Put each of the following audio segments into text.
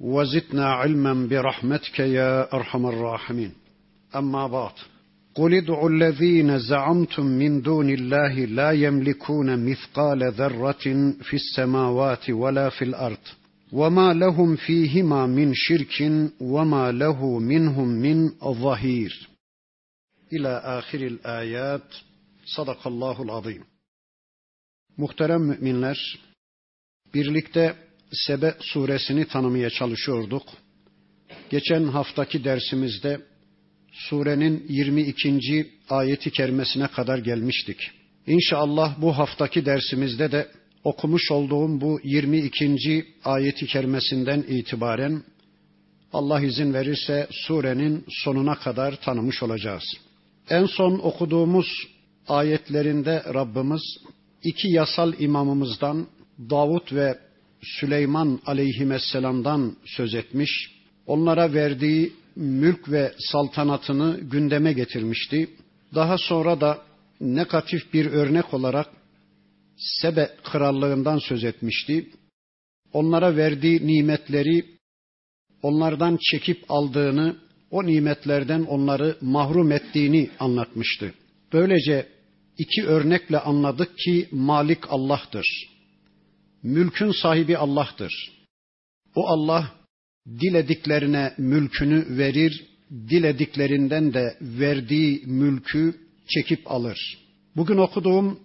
وزدنا علما برحمتك يا أرحم الراحمين. أما بعد قل ادعوا الذين زعمتم من دون الله لا يملكون مثقال ذرة في السماوات ولا في الأرض وما لهم فيهما من شرك وما له منهم من ظهير. إلى آخر الآيات. صدق الله العظيم. Muhterem müminler, birlikte Sebe suresini tanımaya çalışıyorduk. Geçen haftaki dersimizde surenin 22. ayeti kerimesine kadar gelmiştik. İnşallah bu haftaki dersimizde de okumuş olduğum bu 22. ayeti kerimesinden itibaren Allah izin verirse surenin sonuna kadar tanımış olacağız. En son okuduğumuz ayetlerinde Rabbimiz iki yasal imamımızdan Davut ve Süleyman aleyhisselam'dan söz etmiş. Onlara verdiği mülk ve saltanatını gündeme getirmişti. Daha sonra da negatif bir örnek olarak Sebe krallığından söz etmişti. Onlara verdiği nimetleri onlardan çekip aldığını, o nimetlerden onları mahrum ettiğini anlatmıştı. Böylece iki örnekle anladık ki Malik Allah'tır. Mülkün sahibi Allah'tır. O Allah dilediklerine mülkünü verir, dilediklerinden de verdiği mülkü çekip alır. Bugün okuduğum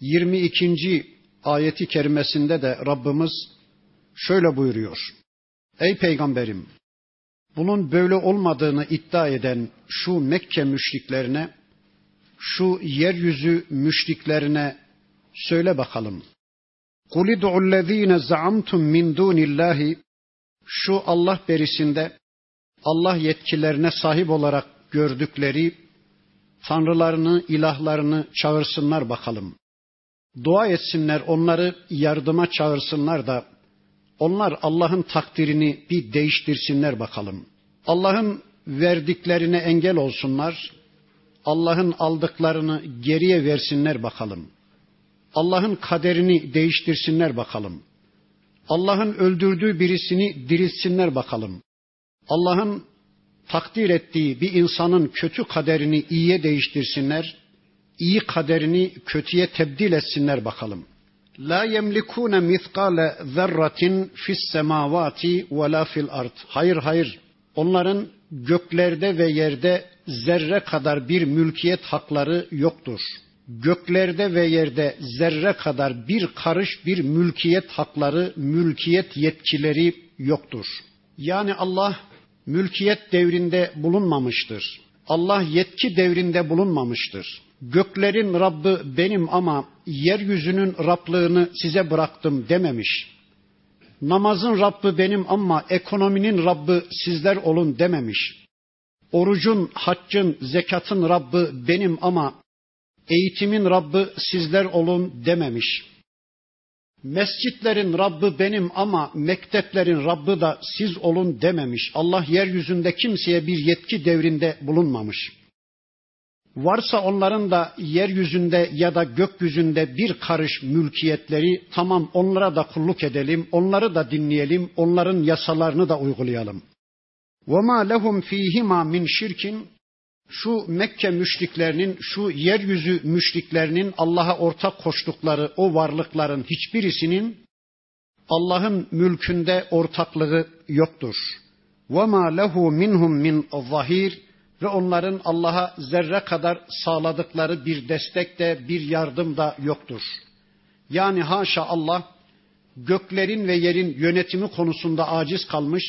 22. ayeti kerimesinde de Rabbimiz şöyle buyuruyor. Ey peygamberim, bunun böyle olmadığını iddia eden şu Mekke müşriklerine, şu yeryüzü müşriklerine söyle bakalım. قُلِ دُعُ الَّذ۪ينَ زَعَمْتُمْ مِنْ دُونِ اللّٰهِ Şu Allah berisinde Allah yetkilerine sahip olarak gördükleri tanrılarını, ilahlarını çağırsınlar bakalım. Dua etsinler, onları yardıma çağırsınlar da onlar Allah'ın takdirini bir değiştirsinler bakalım. Allah'ın verdiklerine engel olsunlar. Allah'ın aldıklarını geriye versinler bakalım. Allah'ın kaderini değiştirsinler bakalım. Allah'ın öldürdüğü birisini diriltsinler bakalım. Allah'ın takdir ettiği bir insanın kötü kaderini iyiye değiştirsinler, iyi kaderini kötüye tebdil etsinler bakalım. La yemlikune mithqale zerratin fis semavati ve la fil ard. Hayır hayır. Onların göklerde ve yerde zerre kadar bir mülkiyet hakları yoktur göklerde ve yerde zerre kadar bir karış bir mülkiyet hakları, mülkiyet yetkileri yoktur. Yani Allah mülkiyet devrinde bulunmamıştır. Allah yetki devrinde bulunmamıştır. Göklerin Rabbi benim ama yeryüzünün Rablığını size bıraktım dememiş. Namazın Rabbi benim ama ekonominin Rabbi sizler olun dememiş. Orucun, haccın, zekatın Rabbi benim ama eğitimin Rabbi sizler olun dememiş. Mescitlerin Rabbi benim ama mekteplerin Rabbi da siz olun dememiş. Allah yeryüzünde kimseye bir yetki devrinde bulunmamış. Varsa onların da yeryüzünde ya da gökyüzünde bir karış mülkiyetleri tamam onlara da kulluk edelim, onları da dinleyelim, onların yasalarını da uygulayalım. وَمَا لَهُمْ ف۪يهِمَا مِنْ şirkin şu Mekke müşriklerinin, şu yeryüzü müşriklerinin Allah'a ortak koştukları o varlıkların hiçbirisinin Allah'ın mülkünde ortaklığı yoktur. وَمَا لَهُ مِنْهُمْ مِنْ zahir ve onların Allah'a zerre kadar sağladıkları bir destek de bir yardım da yoktur. Yani haşa Allah göklerin ve yerin yönetimi konusunda aciz kalmış.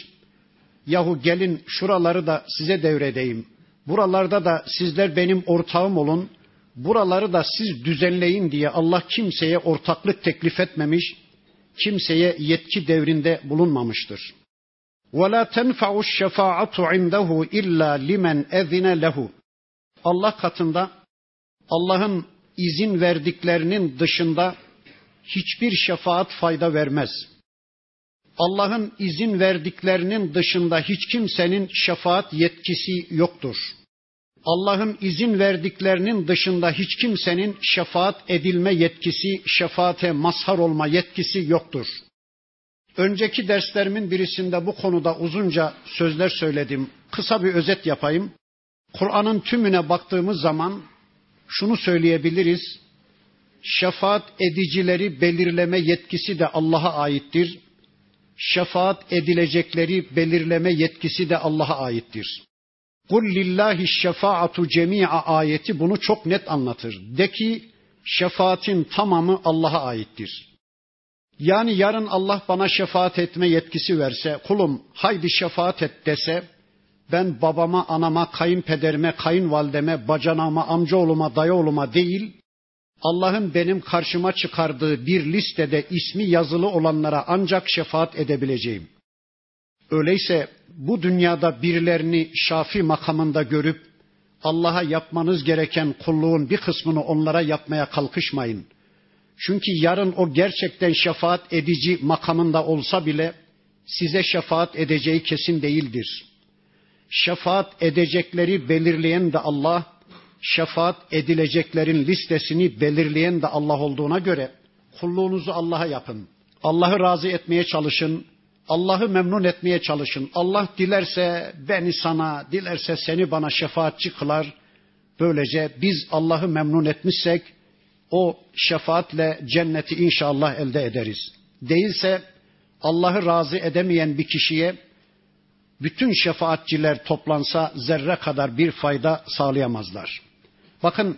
Yahu gelin şuraları da size devredeyim. Buralarda da sizler benim ortağım olun. Buraları da siz düzenleyin diye Allah kimseye ortaklık teklif etmemiş. kimseye yetki devrinde bulunmamıştır. وَلَا تَنْفَعُ الشَّفَاعَةُ عِنْدَهُ اِلَّا لِمَنْ اَذِنَ لَهُ Allah katında Allah'ın izin verdiklerinin dışında hiçbir şefaat fayda vermez. Allah'ın izin verdiklerinin dışında hiç kimsenin şefaat yetkisi yoktur. Allah'ın izin verdiklerinin dışında hiç kimsenin şefaat edilme yetkisi, şefaate mazhar olma yetkisi yoktur. Önceki derslerimin birisinde bu konuda uzunca sözler söyledim. Kısa bir özet yapayım. Kur'an'ın tümüne baktığımız zaman şunu söyleyebiliriz. Şefaat edicileri belirleme yetkisi de Allah'a aittir. Şefaat edilecekleri belirleme yetkisi de Allah'a aittir. Kul lillahi şefaatu cemi'a ayeti bunu çok net anlatır. De ki şefaatin tamamı Allah'a aittir. Yani yarın Allah bana şefaat etme yetkisi verse, kulum haydi şefaat et dese, ben babama, anama, kayınpederime, kayınvalideme, bacanama, amcaoğluma, dayıoğluma değil, Allah'ın benim karşıma çıkardığı bir listede ismi yazılı olanlara ancak şefaat edebileceğim. Öyleyse bu dünyada birilerini şafi makamında görüp Allah'a yapmanız gereken kulluğun bir kısmını onlara yapmaya kalkışmayın. Çünkü yarın o gerçekten şefaat edici makamında olsa bile size şefaat edeceği kesin değildir. Şefaat edecekleri belirleyen de Allah, şefaat edileceklerin listesini belirleyen de Allah olduğuna göre kulluğunuzu Allah'a yapın. Allah'ı razı etmeye çalışın. Allah'ı memnun etmeye çalışın. Allah dilerse beni sana, dilerse seni bana şefaatçi kılar. Böylece biz Allah'ı memnun etmişsek o şefaatle cenneti inşallah elde ederiz. Değilse Allah'ı razı edemeyen bir kişiye bütün şefaatçiler toplansa zerre kadar bir fayda sağlayamazlar. Bakın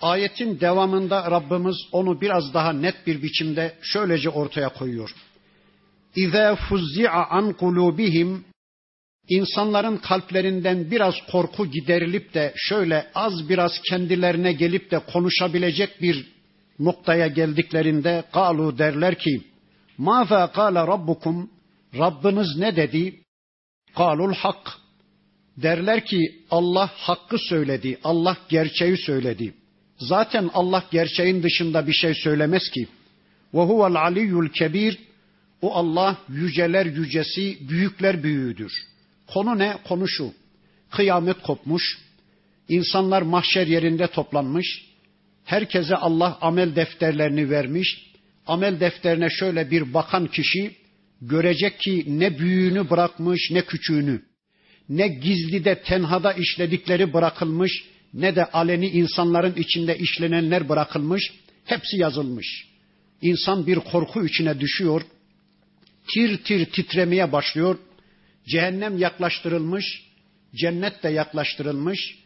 ayetin devamında Rabbimiz onu biraz daha net bir biçimde şöylece ortaya koyuyor. İza fuzzi'a an kulubihim insanların kalplerinden biraz korku giderilip de şöyle az biraz kendilerine gelip de konuşabilecek bir noktaya geldiklerinde kalu derler ki Maza kâle rabbukum Rabbiniz ne dedi? Kalul hak. Derler ki Allah hakkı söyledi. Allah gerçeği söyledi. Zaten Allah gerçeğin dışında bir şey söylemez ki. Ve huvel aliyyul kebir. O Allah yüceler yücesi, büyükler büyüğüdür. Konu ne? Konu şu. Kıyamet kopmuş. İnsanlar mahşer yerinde toplanmış. Herkese Allah amel defterlerini vermiş. Amel defterine şöyle bir bakan kişi görecek ki ne büyüğünü bırakmış ne küçüğünü. Ne gizlide tenhada işledikleri bırakılmış ne de aleni insanların içinde işlenenler bırakılmış. Hepsi yazılmış. İnsan bir korku içine düşüyor. Tir tir titremeye başlıyor. Cehennem yaklaştırılmış, cennet de yaklaştırılmış.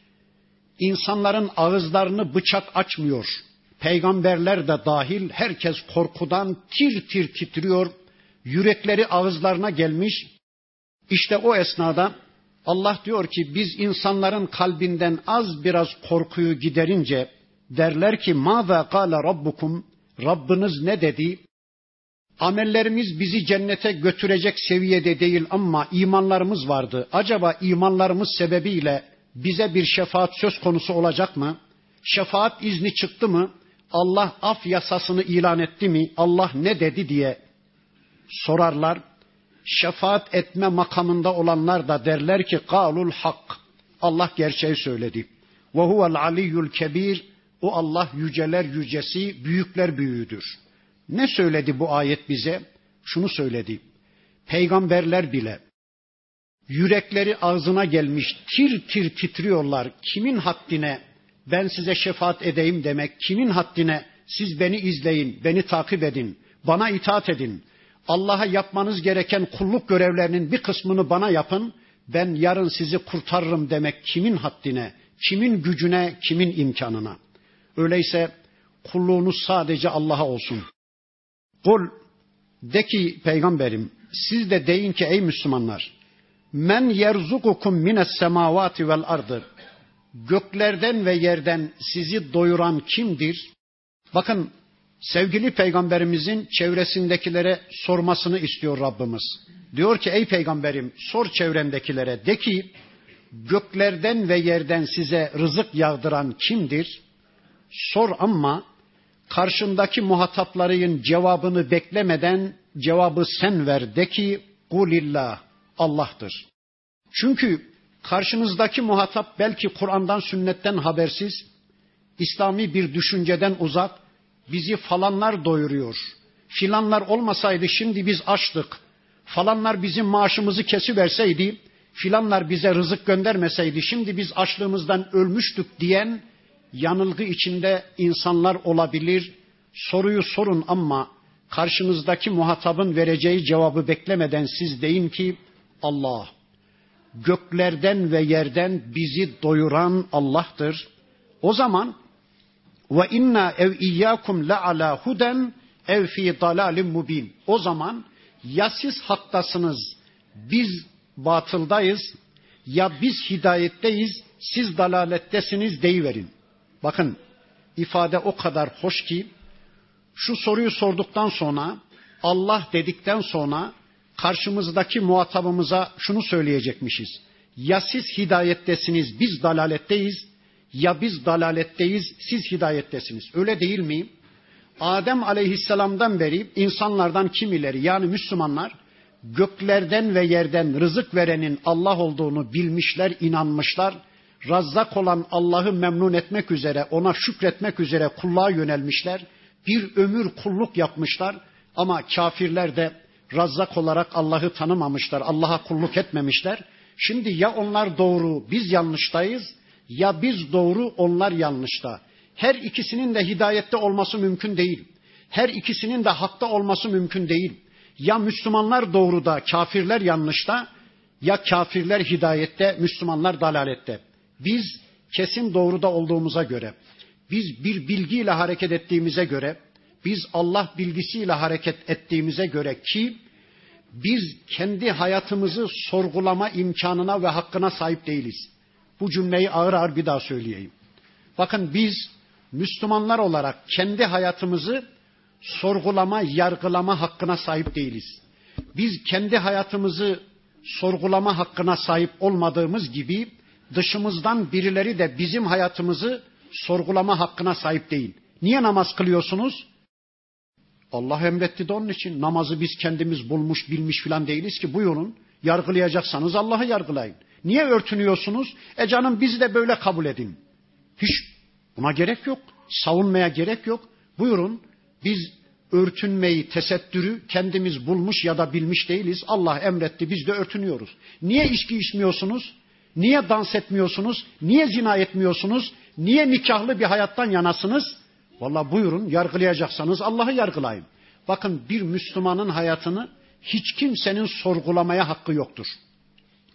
İnsanların ağızlarını bıçak açmıyor. Peygamberler de dahil herkes korkudan tir tir titriyor. Yürekleri ağızlarına gelmiş. İşte o esnada Allah diyor ki biz insanların kalbinden az biraz korkuyu giderince derler ki ma ve kâle rabbukum Rabbiniz ne dedi? Amellerimiz bizi cennete götürecek seviyede değil ama imanlarımız vardı. Acaba imanlarımız sebebiyle bize bir şefaat söz konusu olacak mı? Şefaat izni çıktı mı? Allah af yasasını ilan etti mi? Allah ne dedi diye sorarlar. Şefaat etme makamında olanlar da derler ki kalul hak. Allah gerçeği söyledi. Ve huvel aliyyul kebir. O Allah yüceler yücesi, büyükler büyüğüdür. Ne söyledi bu ayet bize? Şunu söyledi. Peygamberler bile yürekleri ağzına gelmiş, tir tir titriyorlar. Kimin haddine ben size şefaat edeyim demek, kimin haddine siz beni izleyin, beni takip edin, bana itaat edin. Allah'a yapmanız gereken kulluk görevlerinin bir kısmını bana yapın. Ben yarın sizi kurtarırım demek kimin haddine, kimin gücüne, kimin imkanına. Öyleyse kulluğunuz sadece Allah'a olsun. Kul de ki peygamberim siz de deyin ki ey Müslümanlar men yerzukukum mines semavati vel ardı göklerden ve yerden sizi doyuran kimdir? Bakın sevgili peygamberimizin çevresindekilere sormasını istiyor Rabbimiz. Diyor ki ey peygamberim sor çevrendekilere de ki göklerden ve yerden size rızık yağdıran kimdir? Sor ama karşındaki muhatapların cevabını beklemeden cevabı sen ver de ki kulillah Allah'tır. Çünkü karşınızdaki muhatap belki Kur'an'dan sünnetten habersiz, İslami bir düşünceden uzak, bizi falanlar doyuruyor. Filanlar olmasaydı şimdi biz açtık. Falanlar bizim maaşımızı kesiverseydi, filanlar bize rızık göndermeseydi şimdi biz açlığımızdan ölmüştük diyen yanılgı içinde insanlar olabilir. Soruyu sorun ama karşınızdaki muhatabın vereceği cevabı beklemeden siz deyin ki Allah göklerden ve yerden bizi doyuran Allah'tır. O zaman ve inna ev iyyakum la ala huden ev fi dalalim mubin. O zaman ya siz haktasınız, biz batıldayız ya biz hidayetteyiz, siz dalalettesiniz deyiverin. Bakın ifade o kadar hoş ki şu soruyu sorduktan sonra Allah dedikten sonra karşımızdaki muhatabımıza şunu söyleyecekmişiz. Ya siz hidayettesiniz, biz dalaletteyiz ya biz dalaletteyiz, siz hidayettesiniz. Öyle değil mi? Adem aleyhisselamdan beri insanlardan kimileri yani Müslümanlar göklerden ve yerden rızık verenin Allah olduğunu bilmişler, inanmışlar. Razzak olan Allah'ı memnun etmek üzere, ona şükretmek üzere kulluğa yönelmişler. Bir ömür kulluk yapmışlar ama kafirler de Razzak olarak Allah'ı tanımamışlar, Allah'a kulluk etmemişler. Şimdi ya onlar doğru, biz yanlıştayız ya biz doğru, onlar yanlışta. Her ikisinin de hidayette olması mümkün değil. Her ikisinin de hakta olması mümkün değil. Ya Müslümanlar doğruda, kafirler yanlışta, ya kafirler hidayette, Müslümanlar dalalette. Biz kesin doğruda olduğumuza göre, biz bir bilgiyle hareket ettiğimize göre, biz Allah bilgisiyle hareket ettiğimize göre ki biz kendi hayatımızı sorgulama imkanına ve hakkına sahip değiliz. Bu cümleyi ağır ağır bir daha söyleyeyim. Bakın biz Müslümanlar olarak kendi hayatımızı sorgulama, yargılama hakkına sahip değiliz. Biz kendi hayatımızı sorgulama hakkına sahip olmadığımız gibi dışımızdan birileri de bizim hayatımızı sorgulama hakkına sahip değil. Niye namaz kılıyorsunuz? Allah emretti de onun için. Namazı biz kendimiz bulmuş, bilmiş filan değiliz ki buyurun. Yargılayacaksanız Allah'ı yargılayın. Niye örtünüyorsunuz? E canım bizi de böyle kabul edin. Hiç buna gerek yok. Savunmaya gerek yok. Buyurun biz örtünmeyi, tesettürü kendimiz bulmuş ya da bilmiş değiliz. Allah emretti biz de örtünüyoruz. Niye içki içmiyorsunuz? Niye dans etmiyorsunuz? Niye zina etmiyorsunuz? Niye nikahlı bir hayattan yanasınız? Valla buyurun yargılayacaksanız Allah'ı yargılayın. Bakın bir Müslümanın hayatını hiç kimsenin sorgulamaya hakkı yoktur.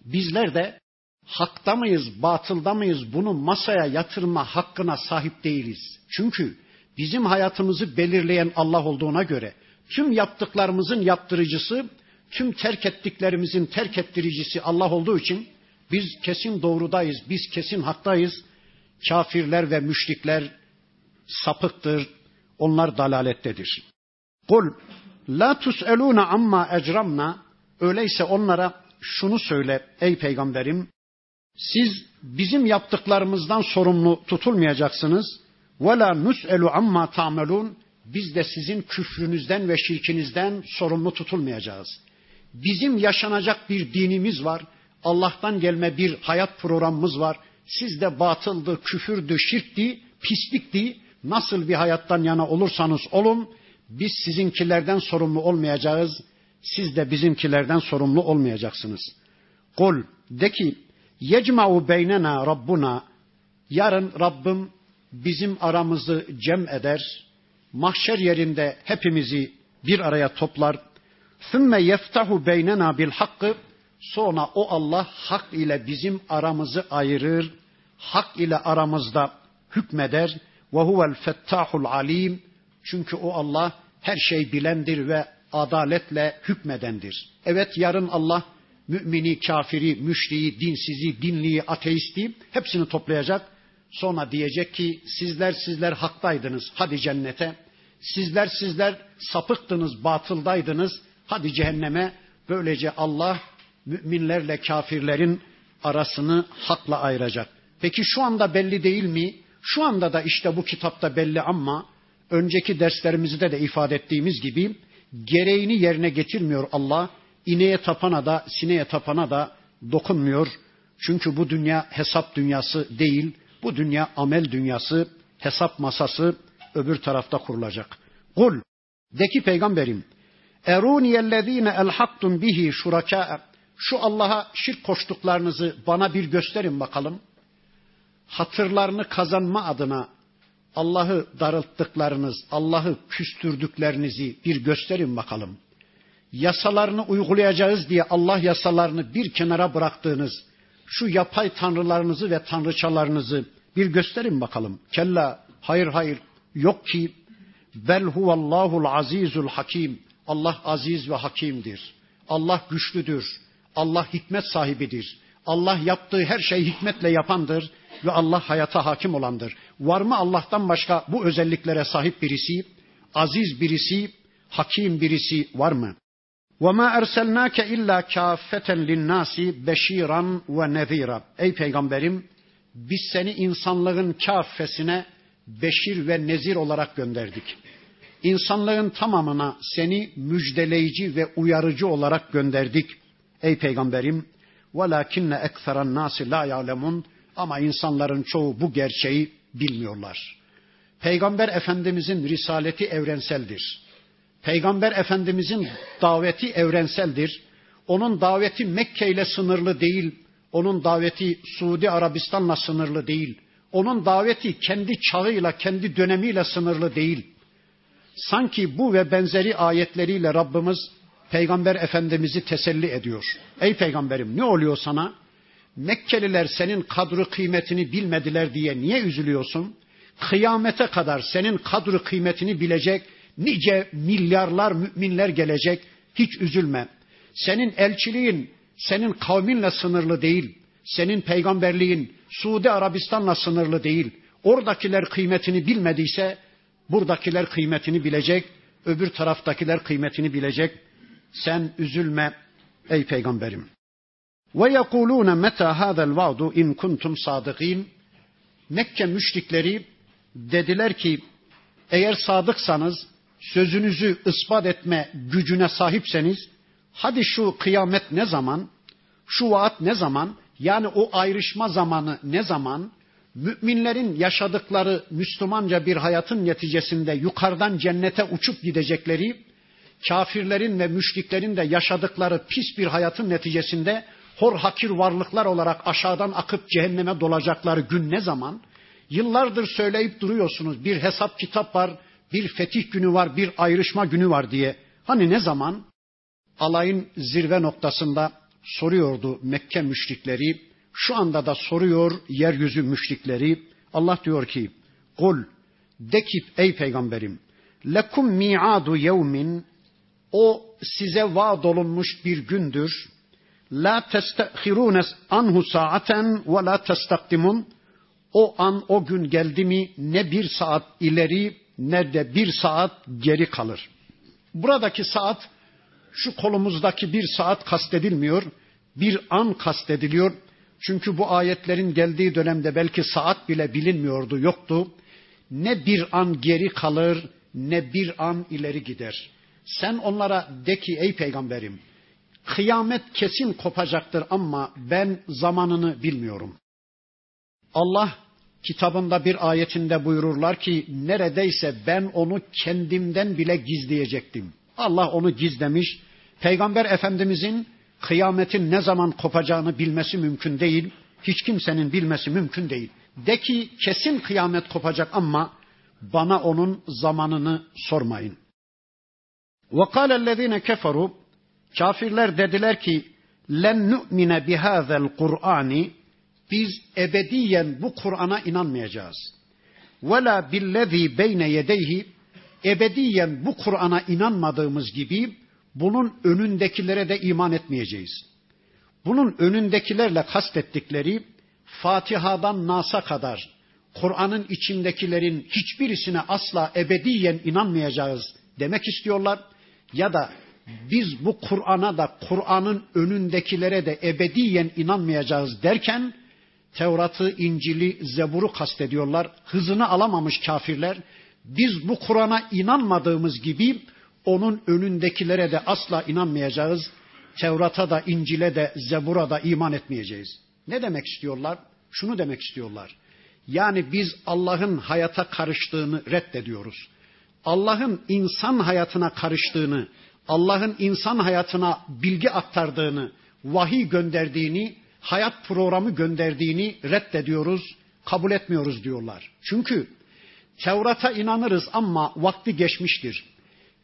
Bizler de hakta mıyız, batılda mıyız bunu masaya yatırma hakkına sahip değiliz. Çünkü bizim hayatımızı belirleyen Allah olduğuna göre tüm yaptıklarımızın yaptırıcısı, tüm terk ettiklerimizin terk ettiricisi Allah olduğu için biz kesin doğrudayız, biz kesin haktayız. Kafirler ve müşrikler sapıktır, onlar dalalettedir. Kul la tus'eluna amma ecramna öyleyse onlara şunu söyle ey peygamberim siz bizim yaptıklarımızdan sorumlu tutulmayacaksınız. La nus'elu amma ta'melun biz de sizin küfrünüzden ve şirkinizden sorumlu tutulmayacağız. Bizim yaşanacak bir dinimiz var. Allah'tan gelme bir hayat programımız var. Sizde batıldı, küfürdü, şirkti, pislikti. Nasıl bir hayattan yana olursanız olun, biz sizinkilerden sorumlu olmayacağız. Siz de bizimkilerden sorumlu olmayacaksınız. Kul de ki yecma'u beynena rabbuna yarın Rabbim bizim aramızı cem eder. Mahşer yerinde hepimizi bir araya toplar. Sümme yeftahu beynena bil hakkı sonra o Allah hak ile bizim aramızı ayırır. Hak ile aramızda hükmeder ve huvel fettahul alim. Çünkü o Allah her şey bilendir ve adaletle hükmedendir. Evet yarın Allah mümini, kafiri, müşriği, dinsizi, dinliyi, ateisti hepsini toplayacak. Sonra diyecek ki sizler sizler haktaydınız hadi cennete. Sizler sizler sapıktınız, batıldaydınız. Hadi cehenneme. Böylece Allah müminlerle kafirlerin arasını hakla ayıracak. Peki şu anda belli değil mi? Şu anda da işte bu kitapta belli ama önceki derslerimizde de ifade ettiğimiz gibi gereğini yerine getirmiyor Allah. İneğe tapana da sineğe tapana da dokunmuyor. Çünkü bu dünya hesap dünyası değil. Bu dünya amel dünyası, hesap masası öbür tarafta kurulacak. Kul de ki peygamberim eruniyellezine elhaktum bihi şuraka şu Allah'a şirk koştuklarınızı bana bir gösterin bakalım. Hatırlarını kazanma adına Allah'ı darılttıklarınız, Allah'ı küstürdüklerinizi bir gösterin bakalım. Yasalarını uygulayacağız diye Allah yasalarını bir kenara bıraktığınız şu yapay tanrılarınızı ve tanrıçalarınızı bir gösterin bakalım. Kella, hayır hayır, yok ki bel huvallahul azizul hakim. Allah aziz ve hakimdir. Allah güçlüdür. Allah hikmet sahibidir. Allah yaptığı her şeyi hikmetle yapandır ve Allah hayata hakim olandır. Var mı Allah'tan başka bu özelliklere sahip birisi, aziz birisi, hakim birisi var mı? وَمَا اَرْسَلْنَاكَ اِلَّا كَافَّةً لِلنَّاسِ بَشِيرًا وَنَذ۪يرًا Ey peygamberim biz seni insanlığın kafesine beşir ve nezir olarak gönderdik. İnsanlığın tamamına seni müjdeleyici ve uyarıcı olarak gönderdik. Ey peygamberim وَلَاكِنَّ اَكْثَرَ النَّاسِ لَا يَعْلَمُونَ Ama insanların çoğu bu gerçeği bilmiyorlar. Peygamber Efendimizin risaleti evrenseldir. Peygamber Efendimizin daveti evrenseldir. Onun daveti Mekke ile sınırlı değil. Onun daveti Suudi Arabistan'la sınırlı değil. Onun daveti kendi çağıyla, kendi dönemiyle sınırlı değil. Sanki bu ve benzeri ayetleriyle Rabbimiz Peygamber Efendimiz'i teselli ediyor. Ey peygamberim ne oluyor sana? Mekkeliler senin kadru kıymetini bilmediler diye niye üzülüyorsun? Kıyamete kadar senin kadru kıymetini bilecek nice milyarlar müminler gelecek. Hiç üzülme. Senin elçiliğin senin kavminle sınırlı değil. Senin peygamberliğin Suudi Arabistan'la sınırlı değil. Oradakiler kıymetini bilmediyse buradakiler kıymetini bilecek. Öbür taraftakiler kıymetini bilecek. Sen üzülme ey peygamberim. Ve yekulune meta hadal va'du in kuntum sadıkin. Mekke müşrikleri dediler ki eğer sadıksanız sözünüzü ispat etme gücüne sahipseniz hadi şu kıyamet ne zaman? Şu vaat ne zaman? Yani o ayrışma zamanı ne zaman? Müminlerin yaşadıkları Müslümanca bir hayatın neticesinde yukarıdan cennete uçup gidecekleri, kafirlerin ve müşriklerin de yaşadıkları pis bir hayatın neticesinde hor hakir varlıklar olarak aşağıdan akıp cehenneme dolacakları gün ne zaman? Yıllardır söyleyip duruyorsunuz. Bir hesap kitap var, bir fetih günü var, bir ayrışma günü var diye. Hani ne zaman? Alayın zirve noktasında soruyordu Mekke müşrikleri. Şu anda da soruyor yeryüzü müşrikleri. Allah diyor ki, Kul, de ki ey peygamberim, lekum mi'adu yevmin, o size vaad olunmuş bir gündür. La testahirune anhu saaten ve la testakdimun. O an o gün geldi mi ne bir saat ileri ne de bir saat geri kalır. Buradaki saat şu kolumuzdaki bir saat kastedilmiyor, bir an kastediliyor. Çünkü bu ayetlerin geldiği dönemde belki saat bile bilinmiyordu, yoktu. Ne bir an geri kalır, ne bir an ileri gider. Sen onlara de ki ey peygamberim, kıyamet kesin kopacaktır ama ben zamanını bilmiyorum. Allah kitabında bir ayetinde buyururlar ki neredeyse ben onu kendimden bile gizleyecektim. Allah onu gizlemiş. Peygamber Efendimizin kıyametin ne zaman kopacağını bilmesi mümkün değil. Hiç kimsenin bilmesi mümkün değil. De ki kesin kıyamet kopacak ama bana onun zamanını sormayın. وَقَالَ الَّذ۪ينَ كَفَرُوا Kafirler dediler ki len nu'mine bihâzel Kur'ani biz ebediyen bu Kur'an'a inanmayacağız. Ve la billezî beyne yedeyhi ebediyen bu Kur'an'a inanmadığımız gibi bunun önündekilere de iman etmeyeceğiz. Bunun önündekilerle kastettikleri Fatiha'dan Nas'a kadar Kur'an'ın içindekilerin hiçbirisine asla ebediyen inanmayacağız demek istiyorlar. Ya da biz bu Kur'an'a da Kur'an'ın önündekilere de ebediyen inanmayacağız derken Tevrat'ı, İncil'i, Zebur'u kastediyorlar. Hızını alamamış kafirler. Biz bu Kur'an'a inanmadığımız gibi onun önündekilere de asla inanmayacağız. Tevrat'a da, İncil'e de, Zebur'a da iman etmeyeceğiz. Ne demek istiyorlar? Şunu demek istiyorlar. Yani biz Allah'ın hayata karıştığını reddediyoruz. Allah'ın insan hayatına karıştığını, Allah'ın insan hayatına bilgi aktardığını, vahiy gönderdiğini, hayat programı gönderdiğini reddediyoruz, kabul etmiyoruz diyorlar. Çünkü Tevrat'a inanırız ama vakti geçmiştir.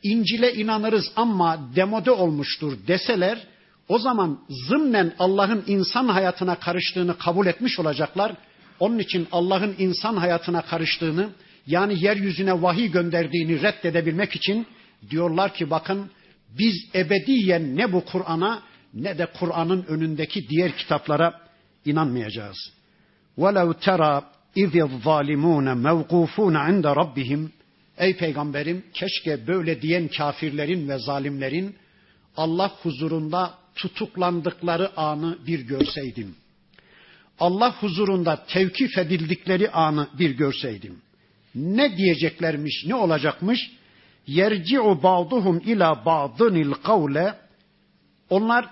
İncil'e inanırız ama demode olmuştur deseler o zaman zımnen Allah'ın insan hayatına karıştığını kabul etmiş olacaklar. Onun için Allah'ın insan hayatına karıştığını yani yeryüzüne vahiy gönderdiğini reddedebilmek için diyorlar ki bakın biz ebediyen ne bu Kur'an'a ne de Kur'an'ın önündeki diğer kitaplara inanmayacağız. وَلَوْ تَرَى اِذِ الظَّالِمُونَ مَوْقُوفُونَ عِنْدَ رَبِّهِمْ Ey peygamberim keşke böyle diyen kafirlerin ve zalimlerin Allah huzurunda tutuklandıkları anı bir görseydim. Allah huzurunda tevkif edildikleri anı bir görseydim. Ne diyeceklermiş, ne olacakmış? Yerci'u ba'duhum ila ba'dınil kavle. Onlar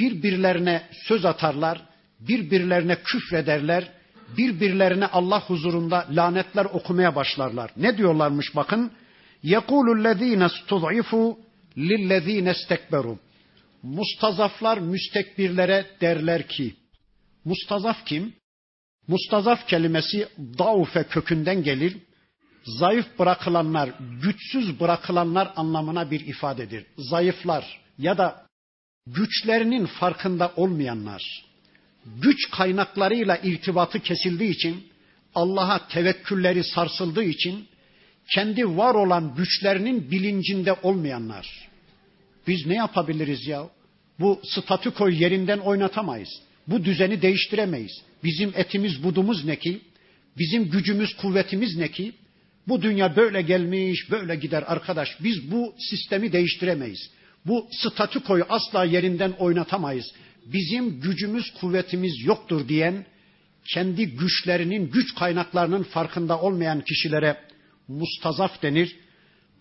birbirlerine söz atarlar, birbirlerine küfrederler, birbirlerine Allah huzurunda lanetler okumaya başlarlar. Ne diyorlarmış bakın? يَقُولُ الَّذ۪ينَ اسْتُضْعِفُوا لِلَّذ۪ينَ اسْتَكْبَرُوا Mustazaflar müstekbirlere derler ki, Mustazaf kim? Mustazaf kelimesi daufe kökünden gelir. Zayıf bırakılanlar, güçsüz bırakılanlar anlamına bir ifadedir. Zayıflar ya da güçlerinin farkında olmayanlar, güç kaynaklarıyla irtibatı kesildiği için, Allah'a tevekkülleri sarsıldığı için, kendi var olan güçlerinin bilincinde olmayanlar. Biz ne yapabiliriz ya? Bu statükoyu yerinden oynatamayız. Bu düzeni değiştiremeyiz. Bizim etimiz budumuz ne ki? Bizim gücümüz kuvvetimiz ne ki? Bu dünya böyle gelmiş, böyle gider arkadaş. Biz bu sistemi değiştiremeyiz. Bu statükoyu asla yerinden oynatamayız. Bizim gücümüz, kuvvetimiz yoktur diyen, kendi güçlerinin, güç kaynaklarının farkında olmayan kişilere mustazaf denir.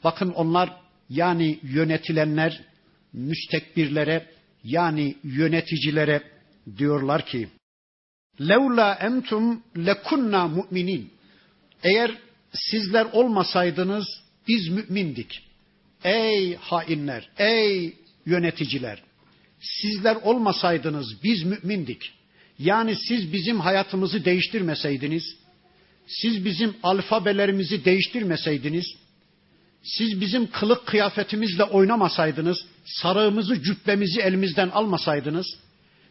Bakın onlar yani yönetilenler, müstekbirlere yani yöneticilere diyorlar ki Levla entum lekunna mu'minin. Eğer sizler olmasaydınız biz mümindik. Ey hainler, ey yöneticiler. Sizler olmasaydınız biz mümindik. Yani siz bizim hayatımızı değiştirmeseydiniz, siz bizim alfabelerimizi değiştirmeseydiniz, siz bizim kılık kıyafetimizle oynamasaydınız, sarığımızı, cübbemizi elimizden almasaydınız,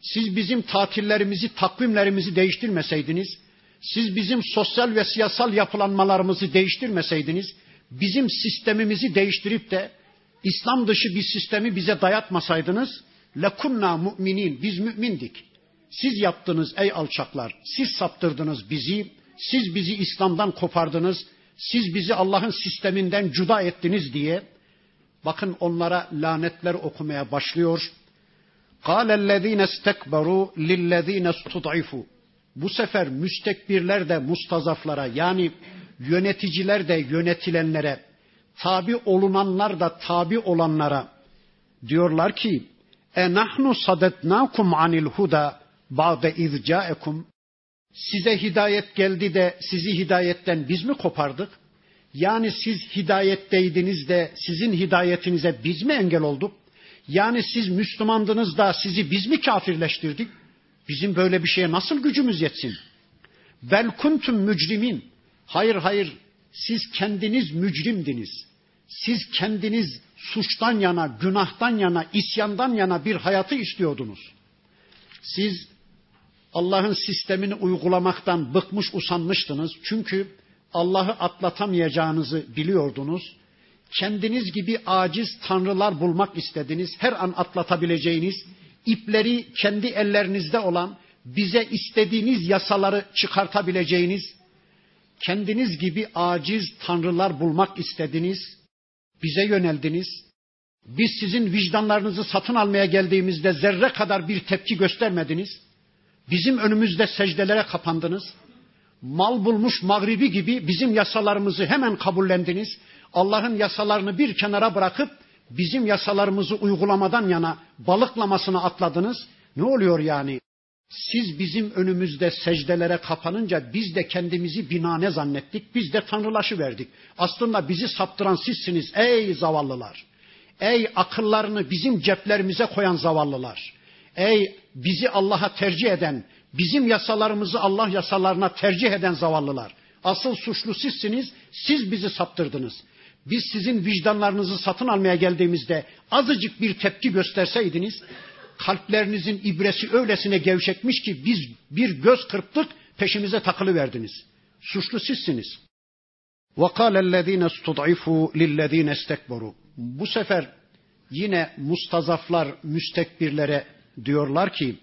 siz bizim tatillerimizi, takvimlerimizi değiştirmeseydiniz, siz bizim sosyal ve siyasal yapılanmalarımızı değiştirmeseydiniz, bizim sistemimizi değiştirip de İslam dışı bir sistemi bize dayatmasaydınız, lekunna müminin, biz mümindik. Siz yaptınız ey alçaklar, siz saptırdınız bizi, siz bizi İslam'dan kopardınız, siz bizi Allah'ın sisteminden cuda ettiniz diye bakın onlara lanetler okumaya başlıyor. قَالَ الَّذ۪ينَ اسْتَكْبَرُوا لِلَّذ۪ينَ اسْتُضْعِفُوا bu sefer müstekbirler de mustazaflara yani yöneticiler de yönetilenlere, tabi olunanlar da tabi olanlara diyorlar ki e nahnu sadetnakum anil huda ba'de iz ca'ekum Size hidayet geldi de sizi hidayetten biz mi kopardık? Yani siz hidayetteydiniz de sizin hidayetinize biz mi engel olduk? Yani siz Müslümandınız da sizi biz mi kafirleştirdik? Bizim böyle bir şeye nasıl gücümüz yetsin? Bel kuntum mücrimin. Hayır hayır siz kendiniz mücrimdiniz. Siz kendiniz suçtan yana, günahtan yana, isyandan yana bir hayatı istiyordunuz. Siz Allah'ın sistemini uygulamaktan bıkmış usanmıştınız. Çünkü Allah'ı atlatamayacağınızı biliyordunuz. Kendiniz gibi aciz tanrılar bulmak istediniz. Her an atlatabileceğiniz, ipleri kendi ellerinizde olan, bize istediğiniz yasaları çıkartabileceğiniz, kendiniz gibi aciz tanrılar bulmak istediniz, bize yöneldiniz. Biz sizin vicdanlarınızı satın almaya geldiğimizde zerre kadar bir tepki göstermediniz. Bizim önümüzde secdelere kapandınız. Mal bulmuş mağribi gibi bizim yasalarımızı hemen kabullendiniz. Allah'ın yasalarını bir kenara bırakıp bizim yasalarımızı uygulamadan yana balıklamasına atladınız. Ne oluyor yani? Siz bizim önümüzde secdelere kapanınca biz de kendimizi binane zannettik. Biz de tanrılaşı verdik. Aslında bizi saptıran sizsiniz ey zavallılar. Ey akıllarını bizim ceplerimize koyan zavallılar. Ey bizi Allah'a tercih eden, bizim yasalarımızı Allah yasalarına tercih eden zavallılar. Asıl suçlu sizsiniz, siz bizi saptırdınız Biz sizin vicdanlarınızı satın almaya geldiğimizde azıcık bir tepki gösterseydiniz, kalplerinizin ibresi öylesine gevşekmiş ki biz bir göz kırptık peşimize takılı verdiniz. Suçlu sizsiniz. وَقَالَ الَّذ۪ينَ اسْتُضْعِفُوا لِلَّذ۪ينَ اسْتَكْبَرُوا Bu sefer yine mustazaflar, müstekbirlere diyorlar ki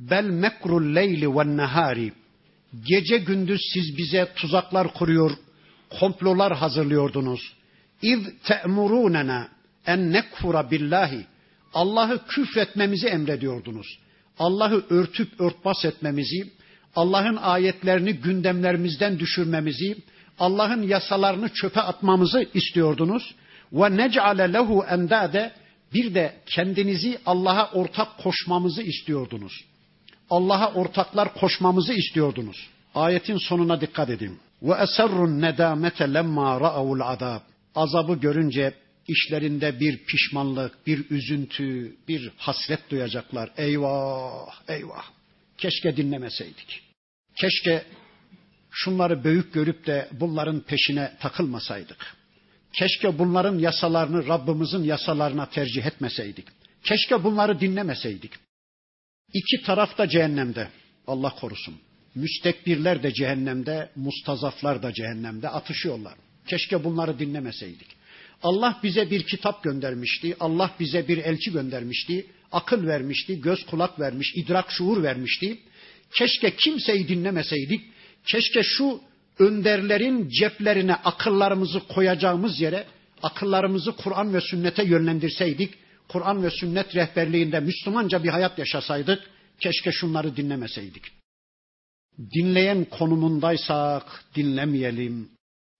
bel mekrul leyli ve nehari gece gündüz siz bize tuzaklar kuruyor, komplolar hazırlıyordunuz. İz te'murunena en nekfura billahi Allah'ı küfretmemizi emrediyordunuz. Allah'ı örtüp örtbas etmemizi, Allah'ın ayetlerini gündemlerimizden düşürmemizi, Allah'ın yasalarını çöpe atmamızı istiyordunuz. Ve nec'ale lehu endade bir de kendinizi Allah'a ortak koşmamızı istiyordunuz. Allah'a ortaklar koşmamızı istiyordunuz. Ayetin sonuna dikkat edin. Ve eserrun nedamete lemma ra'avul azab. Azabı görünce işlerinde bir pişmanlık, bir üzüntü, bir hasret duyacaklar. Eyvah, eyvah. Keşke dinlemeseydik. Keşke şunları büyük görüp de bunların peşine takılmasaydık. Keşke bunların yasalarını Rabbimizin yasalarına tercih etmeseydik. Keşke bunları dinlemeseydik. İki taraf da cehennemde. Allah korusun. Müstekbirler de cehennemde, mustazaflar da cehennemde atışıyorlar. Keşke bunları dinlemeseydik. Allah bize bir kitap göndermişti. Allah bize bir elçi göndermişti. Akıl vermişti, göz kulak vermiş, idrak şuur vermişti. Keşke kimseyi dinlemeseydik. Keşke şu önderlerin ceplerine akıllarımızı koyacağımız yere akıllarımızı Kur'an ve sünnete yönlendirseydik. Kur'an ve sünnet rehberliğinde Müslümanca bir hayat yaşasaydık. Keşke şunları dinlemeseydik. Dinleyen konumundaysak dinlemeyelim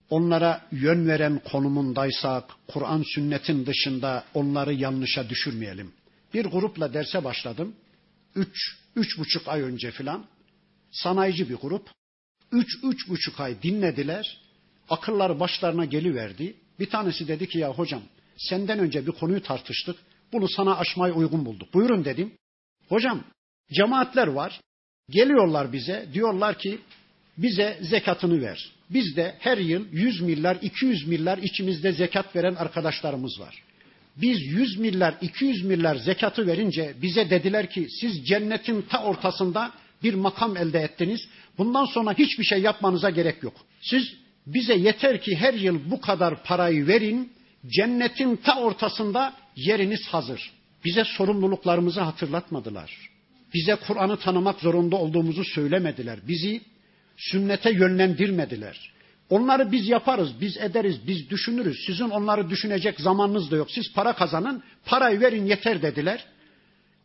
onlara yön veren konumundaysak Kur'an sünnetin dışında onları yanlışa düşürmeyelim. Bir grupla derse başladım. Üç, üç buçuk ay önce filan. Sanayici bir grup. Üç, üç buçuk ay dinlediler. Akıllar başlarına geliverdi. Bir tanesi dedi ki ya hocam senden önce bir konuyu tartıştık. Bunu sana aşmayı uygun bulduk. Buyurun dedim. Hocam cemaatler var. Geliyorlar bize diyorlar ki bize zekatını ver. Biz de her yıl 100 milyar, 200 milyar içimizde zekat veren arkadaşlarımız var. Biz 100 milyar, 200 milyar zekatı verince bize dediler ki siz cennetin ta ortasında bir makam elde ettiniz. Bundan sonra hiçbir şey yapmanıza gerek yok. Siz bize yeter ki her yıl bu kadar parayı verin. Cennetin ta ortasında yeriniz hazır. Bize sorumluluklarımızı hatırlatmadılar. Bize Kur'an'ı tanımak zorunda olduğumuzu söylemediler. Bizi sünnete yönlendirmediler. Onları biz yaparız, biz ederiz, biz düşünürüz. Sizin onları düşünecek zamanınız da yok. Siz para kazanın, parayı verin yeter dediler.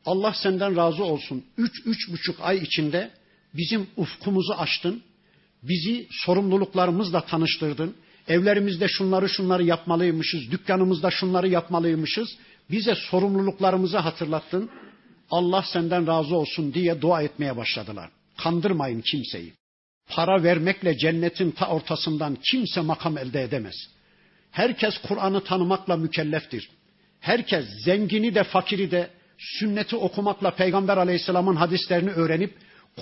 Allah senden razı olsun. Üç, üç buçuk ay içinde bizim ufkumuzu açtın. Bizi sorumluluklarımızla tanıştırdın. Evlerimizde şunları şunları yapmalıymışız. Dükkanımızda şunları yapmalıymışız. Bize sorumluluklarımızı hatırlattın. Allah senden razı olsun diye dua etmeye başladılar. Kandırmayın kimseyi. Para vermekle cennetin ta ortasından kimse makam elde edemez. Herkes Kur'an'ı tanımakla mükelleftir. Herkes zengini de fakiri de sünneti okumakla Peygamber aleyhisselamın hadislerini öğrenip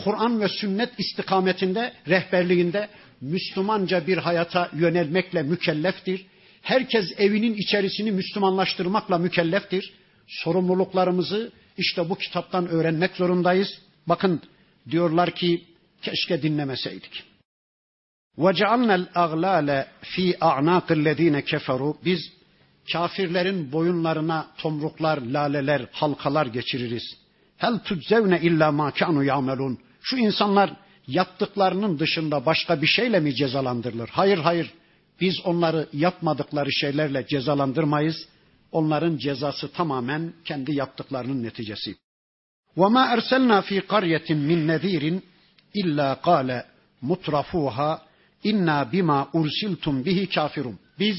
Kur'an ve sünnet istikametinde, rehberliğinde Müslümanca bir hayata yönelmekle mükelleftir. Herkes evinin içerisini Müslümanlaştırmakla mükelleftir. Sorumluluklarımızı işte bu kitaptan öğrenmek zorundayız. Bakın diyorlar ki Keşke dinlemeseydik. وَجَعَلْنَا الْاَغْلَالَ ف۪ي اَعْنَاقِ الَّذ۪ينَ كَفَرُوا Biz kafirlerin boyunlarına tomruklar, laleler, halkalar geçiririz. Hel tuczevne illa ma kanu yamelun. Şu insanlar yaptıklarının dışında başka bir şeyle mi cezalandırılır? Hayır hayır. Biz onları yapmadıkları şeylerle cezalandırmayız. Onların cezası tamamen kendi yaptıklarının neticesi. وَمَا أَرْسَلْنَا ف۪ي قَرْيَةٍ مِنْ نَذ۪يرٍ İlla kâle mutrafuha inna bima ursiltum bihi kafirun. Biz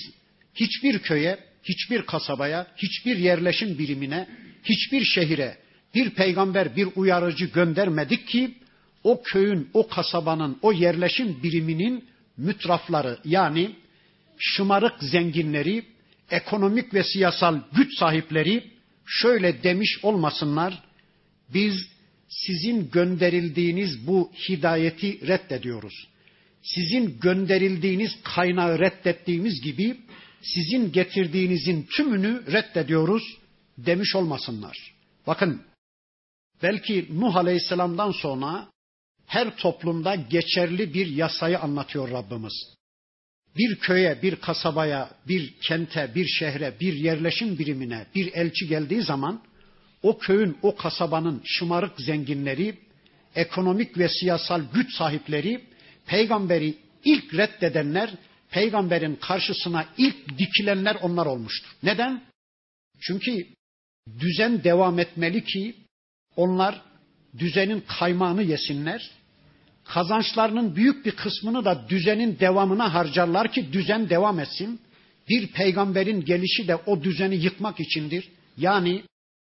hiçbir köye, hiçbir kasabaya, hiçbir yerleşim birimine, hiçbir şehire bir peygamber, bir uyarıcı göndermedik ki o köyün, o kasabanın, o yerleşim biriminin mütrafları yani şımarık zenginleri, ekonomik ve siyasal güç sahipleri şöyle demiş olmasınlar. Biz sizin gönderildiğiniz bu hidayeti reddediyoruz. Sizin gönderildiğiniz kaynağı reddettiğimiz gibi sizin getirdiğinizin tümünü reddediyoruz demiş olmasınlar. Bakın belki Nuh Aleyhisselam'dan sonra her toplumda geçerli bir yasayı anlatıyor Rabbimiz. Bir köye, bir kasabaya, bir kente, bir şehre, bir yerleşim birimine bir elçi geldiği zaman o köyün, o kasabanın şımarık zenginleri, ekonomik ve siyasal güç sahipleri peygamberi ilk reddedenler, peygamberin karşısına ilk dikilenler onlar olmuştur. Neden? Çünkü düzen devam etmeli ki onlar düzenin kaymağını yesinler. Kazançlarının büyük bir kısmını da düzenin devamına harcarlar ki düzen devam etsin. Bir peygamberin gelişi de o düzeni yıkmak içindir. Yani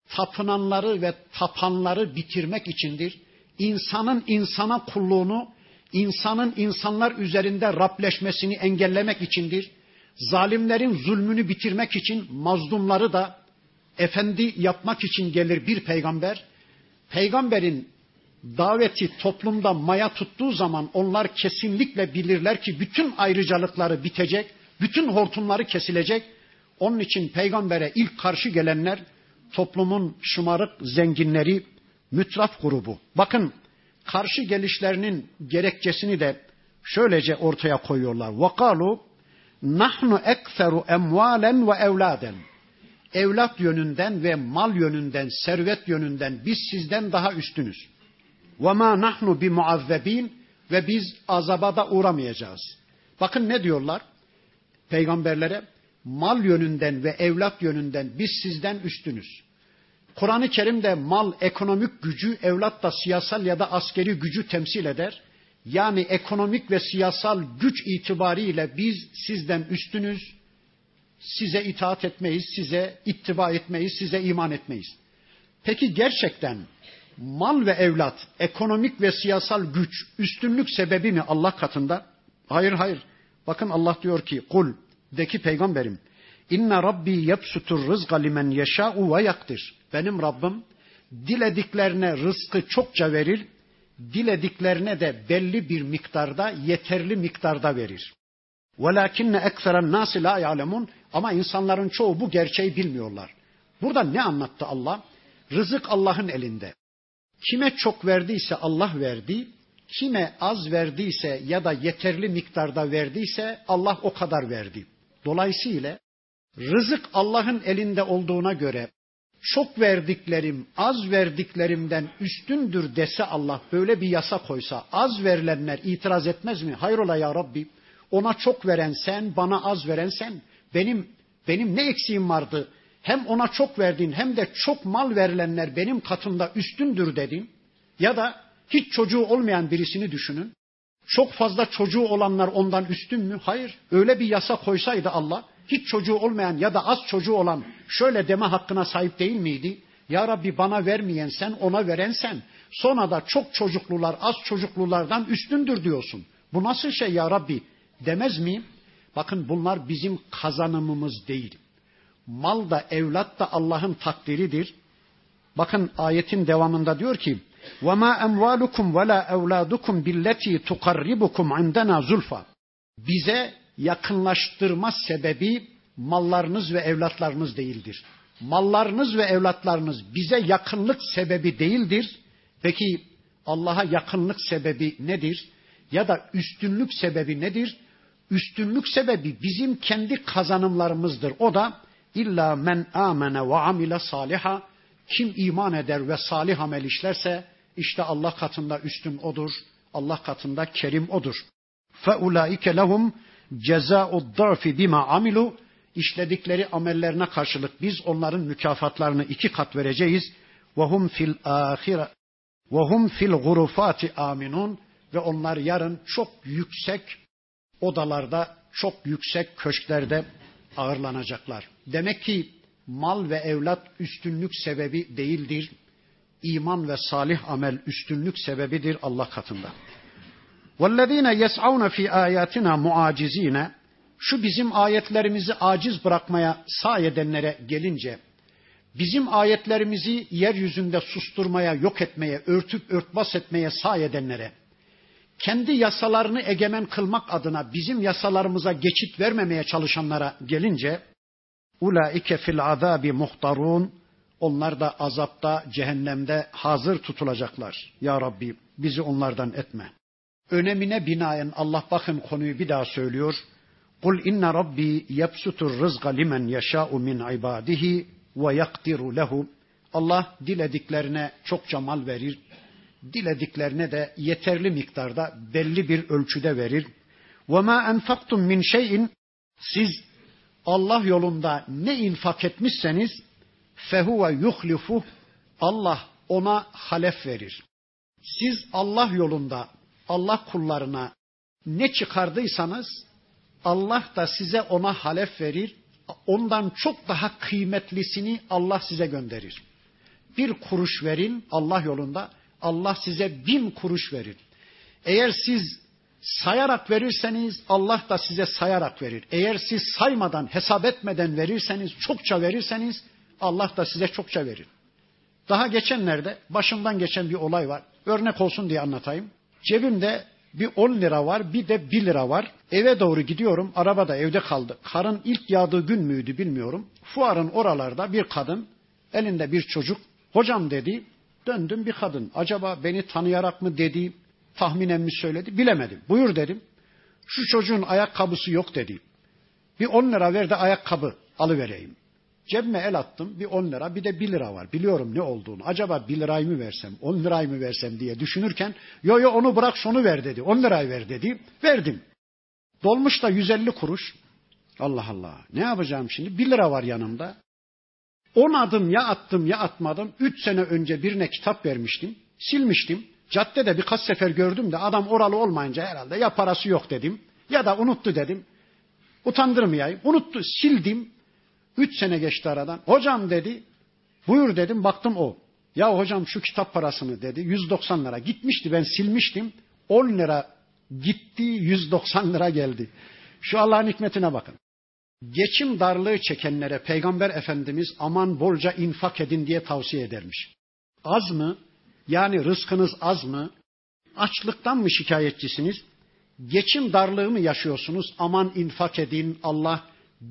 tapınanları ve tapanları bitirmek içindir. İnsanın insana kulluğunu, insanın insanlar üzerinde Rableşmesini engellemek içindir. Zalimlerin zulmünü bitirmek için mazlumları da efendi yapmak için gelir bir peygamber. Peygamberin daveti toplumda maya tuttuğu zaman onlar kesinlikle bilirler ki bütün ayrıcalıkları bitecek, bütün hortumları kesilecek. Onun için peygambere ilk karşı gelenler toplumun şımarık zenginleri, mütraf grubu. Bakın karşı gelişlerinin gerekçesini de şöylece ortaya koyuyorlar. Vakalu nahnu ekferu emvalen ve evladen. Evlat yönünden ve mal yönünden, servet yönünden biz sizden daha üstünüz. Ve ma nahnu bi muazzebin ve biz azabada uğramayacağız. Bakın ne diyorlar peygamberlere? Mal yönünden ve evlat yönünden biz sizden üstünüz. Kur'an-ı Kerim'de mal ekonomik gücü, evlat da siyasal ya da askeri gücü temsil eder. Yani ekonomik ve siyasal güç itibariyle biz sizden üstünüz, size itaat etmeyiz, size ittiba etmeyiz, size iman etmeyiz. Peki gerçekten mal ve evlat, ekonomik ve siyasal güç, üstünlük sebebi mi Allah katında? Hayır hayır. Bakın Allah diyor ki kul de ki peygamberim inne rabbi yepsutur rızga limen yeşâ'u ve yaktir. Benim Rabbim dilediklerine rızkı çokça verir, dilediklerine de belli bir miktarda, yeterli miktarda verir. وَلَاكِنَّ اَكْثَرَ النَّاسِ لَا يَعْلَمُونَ Ama insanların çoğu bu gerçeği bilmiyorlar. Burada ne anlattı Allah? Rızık Allah'ın elinde. Kime çok verdiyse Allah verdi, kime az verdiyse ya da yeterli miktarda verdiyse Allah o kadar verdi. Dolayısıyla rızık Allah'ın elinde olduğuna göre çok verdiklerim az verdiklerimden üstündür dese Allah böyle bir yasa koysa az verilenler itiraz etmez mi? Hayrola ya Rabbi ona çok veren sen bana az veren sen benim benim ne eksiğim vardı hem ona çok verdin hem de çok mal verilenler benim katımda üstündür dedin ya da hiç çocuğu olmayan birisini düşünün. Çok fazla çocuğu olanlar ondan üstün mü? Hayır. Öyle bir yasa koysaydı Allah hiç çocuğu olmayan ya da az çocuğu olan şöyle deme hakkına sahip değil miydi? Ya Rabbi bana vermeyen sen, ona veren sen. Sonra da çok çocuklular az çocuklulardan üstündür diyorsun. Bu nasıl şey ya Rabbi demez miyim? Bakın bunlar bizim kazanımımız değil. Mal da evlat da Allah'ın takdiridir. Bakın ayetin devamında diyor ki وَمَا أَمْوَالُكُمْ وَلَا اَوْلَادُكُمْ بِالَّتِي تُقَرِّبُكُمْ عِنْدَنَا زُلْفَى Bize yakınlaştırma sebebi mallarınız ve evlatlarınız değildir. Mallarınız ve evlatlarınız bize yakınlık sebebi değildir. Peki Allah'a yakınlık sebebi nedir? Ya da üstünlük sebebi nedir? Üstünlük sebebi bizim kendi kazanımlarımızdır. O da illa men amene ve amile saliha kim iman eder ve salih amel işlerse işte Allah katında üstün odur. Allah katında kerim odur. Fe ulaike lehum Ceza o da'fi bima amilu işledikleri amellerine karşılık biz onların mükafatlarını iki kat vereceğiz. Ve fil ahire ve fil gurufati aminun ve onlar yarın çok yüksek odalarda, çok yüksek köşklerde ağırlanacaklar. Demek ki mal ve evlat üstünlük sebebi değildir. İman ve salih amel üstünlük sebebidir Allah katında. وَالَّذ۪ينَ يَسْعَوْنَ ف۪ي آيَاتِنَا مُعَاجِز۪ينَ Şu bizim ayetlerimizi aciz bırakmaya sağ edenlere gelince, bizim ayetlerimizi yeryüzünde susturmaya, yok etmeye, örtüp örtbas etmeye sağ edenlere, kendi yasalarını egemen kılmak adına bizim yasalarımıza geçit vermemeye çalışanlara gelince, ulaike fil azabi muhtarun, onlar da azapta, cehennemde hazır tutulacaklar. Ya Rabbi bizi onlardan etme. Önemine binaen Allah bakın konuyu bir daha söylüyor. Kul inna rabbi yebsutur rızqa limen yeşâ'u min ibadihi ve yakdiru lehu. Allah dilediklerine çokça mal verir. Dilediklerine de yeterli miktarda belli bir ölçüde verir. Ve ma enfaktum min şeyin siz Allah yolunda ne infak etmişseniz fehuve yuhlifu Allah ona halef verir. Siz Allah yolunda Allah kullarına ne çıkardıysanız Allah da size ona halef verir. Ondan çok daha kıymetlisini Allah size gönderir. Bir kuruş verin Allah yolunda Allah size bin kuruş verir. Eğer siz sayarak verirseniz Allah da size sayarak verir. Eğer siz saymadan, hesap etmeden verirseniz, çokça verirseniz Allah da size çokça verir. Daha geçenlerde başımdan geçen bir olay var. Örnek olsun diye anlatayım. Cebimde bir 10 lira var bir de 1 lira var. Eve doğru gidiyorum. Araba da evde kaldı. Karın ilk yağdığı gün müydü bilmiyorum. Fuarın oralarda bir kadın elinde bir çocuk. Hocam dedi. Döndüm bir kadın. Acaba beni tanıyarak mı dedi. Tahminen mi söyledi bilemedim. Buyur dedim. Şu çocuğun ayakkabısı yok dedi. Bir 10 lira ver de ayakkabı alıvereyim. Cebime el attım. Bir 10 lira bir de 1 lira var. Biliyorum ne olduğunu. Acaba 1 lirayı mı versem 10 lirayı mı versem diye düşünürken yo yo onu bırak şunu ver dedi. 10 lirayı ver dedi. Verdim. Dolmuş da 150 kuruş. Allah Allah. Ne yapacağım şimdi? 1 lira var yanımda. 10 adım ya attım ya atmadım. 3 sene önce birine kitap vermiştim. Silmiştim. Caddede birkaç sefer gördüm de adam oralı olmayınca herhalde ya parası yok dedim ya da unuttu dedim. Utandırmayayım. Unuttu. Sildim. Üç sene geçti aradan. Hocam dedi. Buyur dedim. Baktım o. Ya hocam şu kitap parasını dedi. 190 lira. Gitmişti ben silmiştim. 10 lira gitti 190 lira geldi. Şu Allah'ın hikmetine bakın. Geçim darlığı çekenlere Peygamber Efendimiz aman bolca infak edin diye tavsiye edermiş. Az mı? Yani rızkınız az mı? Açlıktan mı şikayetçisiniz? Geçim darlığı mı yaşıyorsunuz? Aman infak edin Allah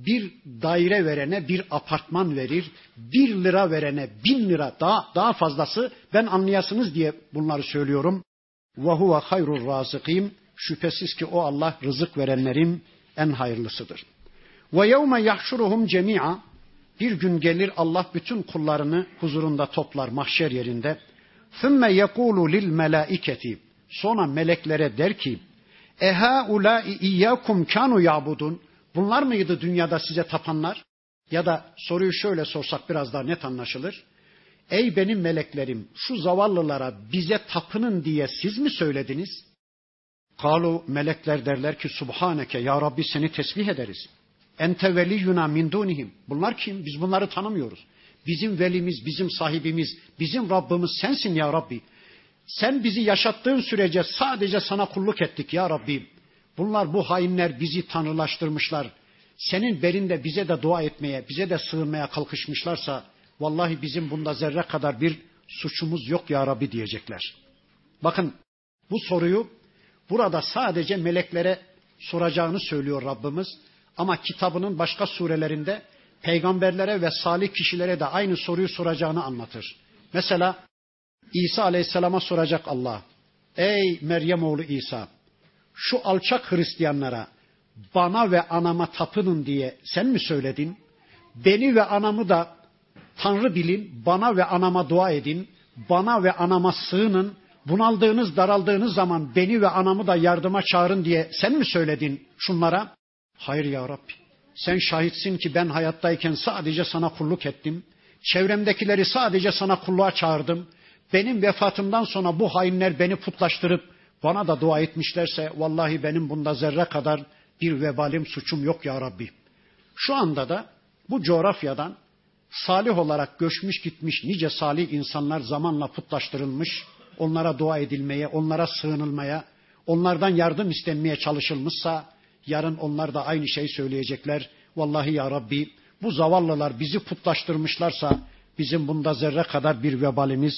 bir daire verene bir apartman verir, bir lira verene bin lira daha, daha fazlası ben anlayasınız diye bunları söylüyorum. Huve hayrul razıkim. Şüphesiz ki o Allah rızık verenlerin en hayırlısıdır. Yevme yahşuruhum cemi'a. Bir gün gelir Allah bütün kullarını huzurunda toplar mahşer yerinde. Yekulu lil melaiketi. Sonra meleklere der ki: Eha ulai iyyakum kanu yabudun. Bunlar mıydı dünyada size tapanlar? Ya da soruyu şöyle sorsak biraz daha net anlaşılır. Ey benim meleklerim şu zavallılara bize tapının diye siz mi söylediniz? Kalu melekler derler ki Subhaneke ya Rabbi seni tesbih ederiz. Ente veliyyuna min dunihim. Bunlar kim? Biz bunları tanımıyoruz. Bizim velimiz, bizim sahibimiz, bizim Rabbimiz sensin ya Rabbi. Sen bizi yaşattığın sürece sadece sana kulluk ettik ya Rabbi. Bunlar bu hainler bizi tanrılaştırmışlar. Senin berinde bize de dua etmeye, bize de sığınmaya kalkışmışlarsa vallahi bizim bunda zerre kadar bir suçumuz yok ya Rabbi diyecekler. Bakın bu soruyu burada sadece meleklere soracağını söylüyor Rabbimiz. Ama kitabının başka surelerinde peygamberlere ve salih kişilere de aynı soruyu soracağını anlatır. Mesela İsa Aleyhisselam'a soracak Allah. Ey Meryem oğlu İsa, şu alçak Hristiyanlara bana ve anama tapının diye sen mi söyledin? Beni ve anamı da Tanrı bilin, bana ve anama dua edin, bana ve anama sığının, bunaldığınız, daraldığınız zaman beni ve anamı da yardıma çağırın diye sen mi söyledin şunlara? Hayır ya Rabbi. Sen şahitsin ki ben hayattayken sadece sana kulluk ettim. Çevremdekileri sadece sana kulluğa çağırdım. Benim vefatımdan sonra bu hainler beni putlaştırıp bana da dua etmişlerse vallahi benim bunda zerre kadar bir vebalim suçum yok ya Rabbi. Şu anda da bu coğrafyadan salih olarak göçmüş gitmiş nice salih insanlar zamanla putlaştırılmış, onlara dua edilmeye, onlara sığınılmaya, onlardan yardım istenmeye çalışılmışsa yarın onlar da aynı şeyi söyleyecekler. Vallahi ya Rabbi bu zavallılar bizi putlaştırmışlarsa bizim bunda zerre kadar bir vebalimiz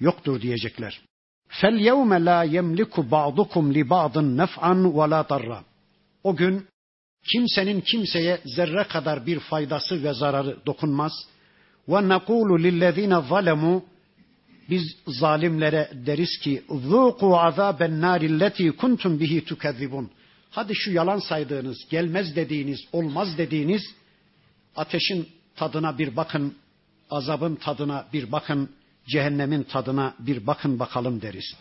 yoktur diyecekler. فَالْيَوْمَ لَا يَمْلِكُ بَعْضُكُمْ لِبَعْضٍ نَفْعًا وَلَا ضَرًّا O gün kimsenin kimseye zerre kadar bir faydası ve zararı dokunmaz. Ve nakulu lillezine zalemu biz zalimlere deriz ki zuku azaben narilleti kuntum bihi tukezzibun. Hadi şu yalan saydığınız, gelmez dediğiniz, olmaz dediğiniz ateşin tadına bir bakın, azabın tadına bir bakın cehennemin tadına bir bakın bakalım deriz.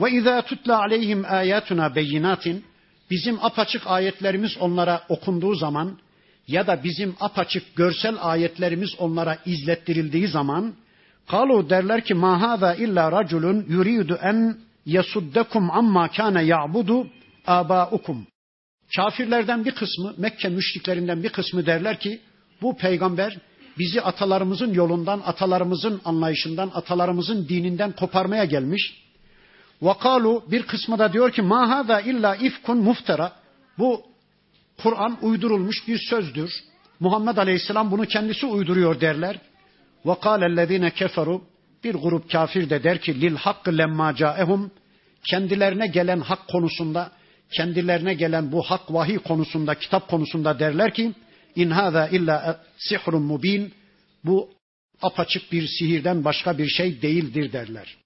Ve izâ tutla aleyhim âyâtuna beyinatin bizim apaçık ayetlerimiz onlara okunduğu zaman ya da bizim apaçık görsel ayetlerimiz onlara izlettirildiği zaman kalu derler ki ma hâzâ illa raculun yuridu en yasuddakum amma kana ya'budu abaukum. Kafirlerden bir kısmı, Mekke müşriklerinden bir kısmı derler ki bu peygamber bizi atalarımızın yolundan, atalarımızın anlayışından, atalarımızın dininden koparmaya gelmiş. Vakalu bir kısmı da diyor ki ma hada illa ifkun muftara. Bu Kur'an uydurulmuş bir sözdür. Muhammed Aleyhisselam bunu kendisi uyduruyor derler. Ve kâlellezîne keferu bir grup kafir de der ki lil hakkı lemma caehum kendilerine gelen hak konusunda kendilerine gelen bu hak vahiy konusunda kitap konusunda derler ki İn hâzâ illâ sihrun mubin. Bu apaçık bir sihirden başka bir şey değildir derler.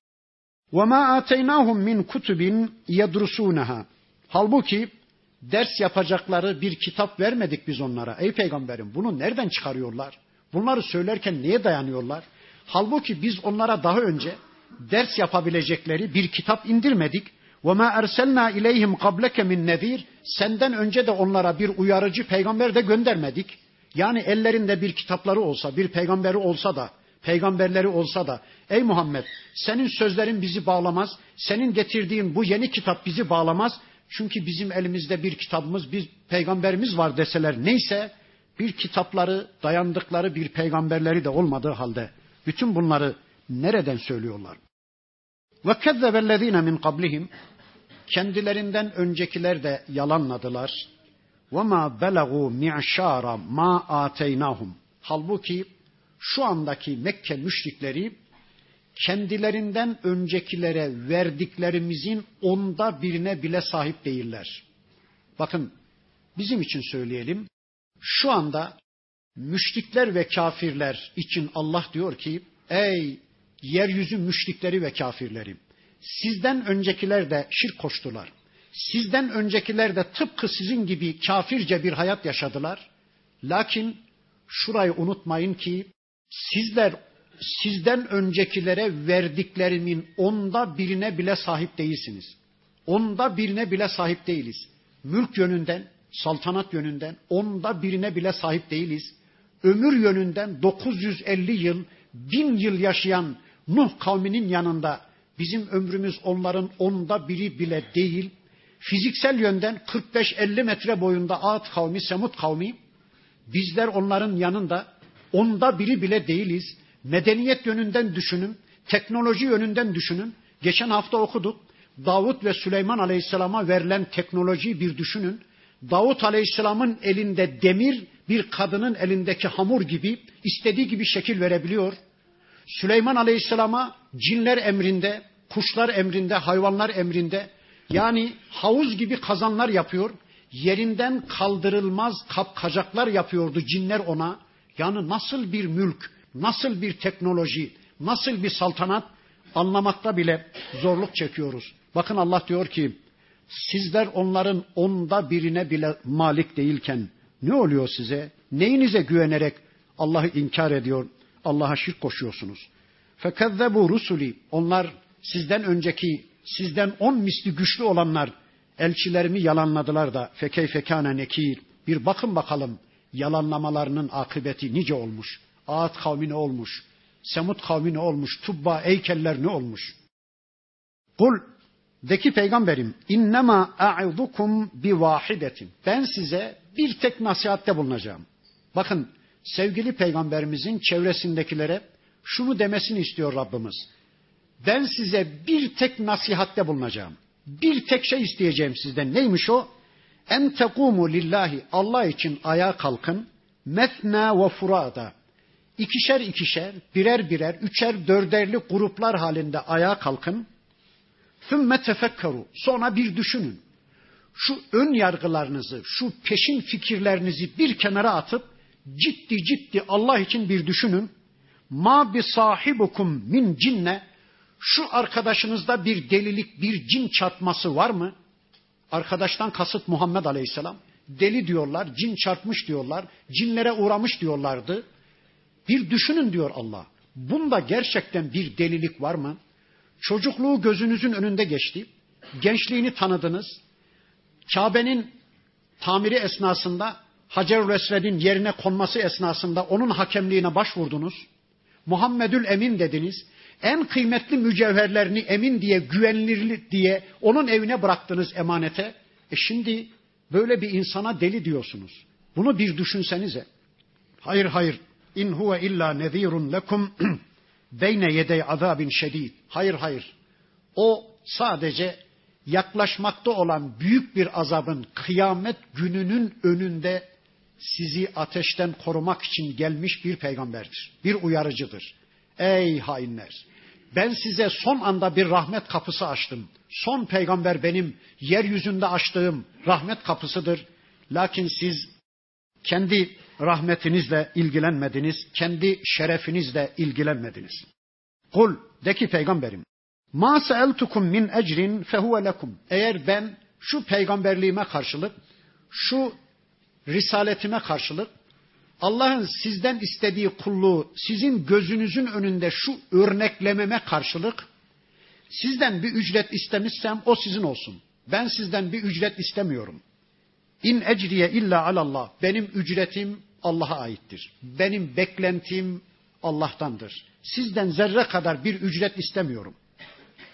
Ve ma ateynahum min kutubin yedrusunaha. Halbuki ders yapacakları bir kitap vermedik biz onlara. Ey peygamberim bunu nereden çıkarıyorlar? Bunları söylerken neye dayanıyorlar? Halbuki biz onlara daha önce ders yapabilecekleri bir kitap indirmedik. Ve ma erselna ileyhim qableke min nedir? Senden önce de onlara bir uyarıcı peygamber de göndermedik. Yani ellerinde bir kitapları olsa, bir peygamberi olsa da, peygamberleri olsa da, ey Muhammed senin sözlerin bizi bağlamaz, senin getirdiğin bu yeni kitap bizi bağlamaz. Çünkü bizim elimizde bir kitabımız, bir peygamberimiz var deseler neyse, bir kitapları, dayandıkları bir peygamberleri de olmadığı halde bütün bunları nereden söylüyorlar? Ve kezzebellezine min kablihim kendilerinden öncekiler de yalanladılar. Ma belagu mi'şara ma ateynahum. Halbuki şu andaki Mekke müşrikleri kendilerinden öncekilere verdiklerimizin onda birine bile sahip değiller. Bakın bizim için söyleyelim. Şu anda müşrikler ve kafirler için Allah diyor ki ey yeryüzü müşrikleri ve kafirleri sizden öncekiler de şirk koştular. Sizden öncekiler de tıpkı sizin gibi kafirce bir hayat yaşadılar. Lakin şurayı unutmayın ki sizler sizden öncekilere verdiklerimin onda birine bile sahip değilsiniz. Onda birine bile sahip değiliz. Mülk yönünden, saltanat yönünden onda birine bile sahip değiliz. Ömür yönünden 950 yıl, bin yıl yaşayan Nuh kavminin yanında bizim ömrümüz onların onda biri bile değil. Fiziksel yönden 45-50 metre boyunda Ad kavmi, Semut kavmi, bizler onların yanında onda biri bile değiliz. Medeniyet yönünden düşünün, teknoloji yönünden düşünün. Geçen hafta okuduk. Davut ve Süleyman Aleyhisselam'a verilen teknolojiyi bir düşünün. Davut Aleyhisselam'ın elinde demir bir kadının elindeki hamur gibi istediği gibi şekil verebiliyor. Süleyman Aleyhisselam'a cinler emrinde, kuşlar emrinde, hayvanlar emrinde yani havuz gibi kazanlar yapıyor. Yerinden kaldırılmaz kapkacaklar yapıyordu cinler ona. Yani nasıl bir mülk, nasıl bir teknoloji, nasıl bir saltanat anlamakta bile zorluk çekiyoruz. Bakın Allah diyor ki sizler onların onda birine bile malik değilken ne oluyor size? Neyinize güvenerek Allah'ı inkar ediyor, Allah'a şirk koşuyorsunuz? Fekezzebu rusuli onlar sizden önceki, sizden on misli güçlü olanlar elçilerimi yalanladılar da fekeyfe kâne nekir. Bir bakın bakalım yalanlamalarının akıbeti nice olmuş. Ağat kavmi ne olmuş? Semut kavmi ne olmuş? Tubba, Eykeller ne olmuş? Kul de ki peygamberim innema a'udukum bi vahidetin. Ben size bir tek nasihatte bulunacağım. Bakın sevgili peygamberimizin çevresindekilere şunu demesini istiyor Rabbimiz. Ben size bir tek nasihatte bulunacağım. Bir tek şey isteyeceğim sizden. Neymiş o? En tekumu lillahi Allah için ayağa kalkın. Metna ve furada. İkişer ikişer, birer birer, üçer dörderli gruplar halinde ayağa kalkın. Sümme tefekkeru. Sonra bir düşünün. Şu ön yargılarınızı, şu peşin fikirlerinizi bir kenara atıp ciddi ciddi Allah için bir düşünün. Ma bi sahibukum min cinne. Şu arkadaşınızda bir delilik, bir cin çarpması var mı? Arkadaştan kasıt Muhammed Aleyhisselam. Deli diyorlar, cin çarpmış diyorlar, cinlere uğramış diyorlardı. Bir düşünün diyor Allah. Bunda gerçekten bir delilik var mı? Çocukluğu gözünüzün önünde geçti. Gençliğini tanıdınız. Kabe'nin tamiri esnasında Hacerül yerine konması esnasında onun hakemliğine başvurdunuz. Muhammedül Emin dediniz. En kıymetli mücevherlerini emin diye, güvenilir diye onun evine bıraktınız emanete. E şimdi böyle bir insana deli diyorsunuz. Bunu bir düşünsenize. Hayır hayır. İn huve illa nezirun lekum beyne yedey azabin şedid. Hayır hayır. O sadece yaklaşmakta olan büyük bir azabın kıyamet gününün önünde sizi ateşten korumak için gelmiş bir peygamberdir. Bir uyarıcıdır. Ey hainler! Ben size son anda bir rahmet kapısı açtım. Son peygamber benim yeryüzünde açtığım rahmet kapısıdır. Lakin siz kendi rahmetinizle ilgilenmediniz, kendi şerefinizle ilgilenmediniz. Kul de ki peygamberim, ma seeltukum min ecrin fehuve lekum. Eğer ben şu peygamberliğime karşılık, şu risaletime karşılık Allah'ın sizden istediği kulluğu sizin gözünüzün önünde şu örneklememe karşılık sizden bir ücret istemişsem o sizin olsun. Ben sizden bir ücret istemiyorum. İn ecriye illa alallah. Benim ücretim Allah'a aittir. Benim beklentim Allah'tandır. Sizden zerre kadar bir ücret istemiyorum.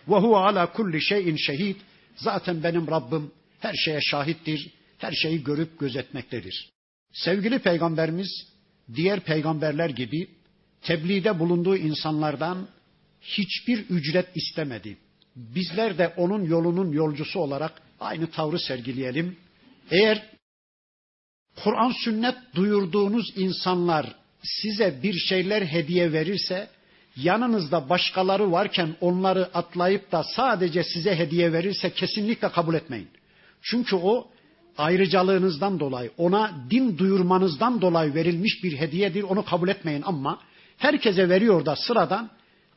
Ve huve ala kulli şeyin şehid. Zaten benim Rabbim her şeye şahittir. Her şeyi görüp gözetmektedir. Sevgili peygamberimiz diğer peygamberler gibi tebliğde bulunduğu insanlardan hiçbir ücret istemedi. Bizler de onun yolunun yolcusu olarak aynı tavrı sergileyelim. Eğer Kur'an sünnet duyurduğunuz insanlar size bir şeyler hediye verirse yanınızda başkaları varken onları atlayıp da sadece size hediye verirse kesinlikle kabul etmeyin. Çünkü o ayrıcalığınızdan dolayı, ona din duyurmanızdan dolayı verilmiş bir hediyedir. Onu kabul etmeyin ama herkese veriyor da sıradan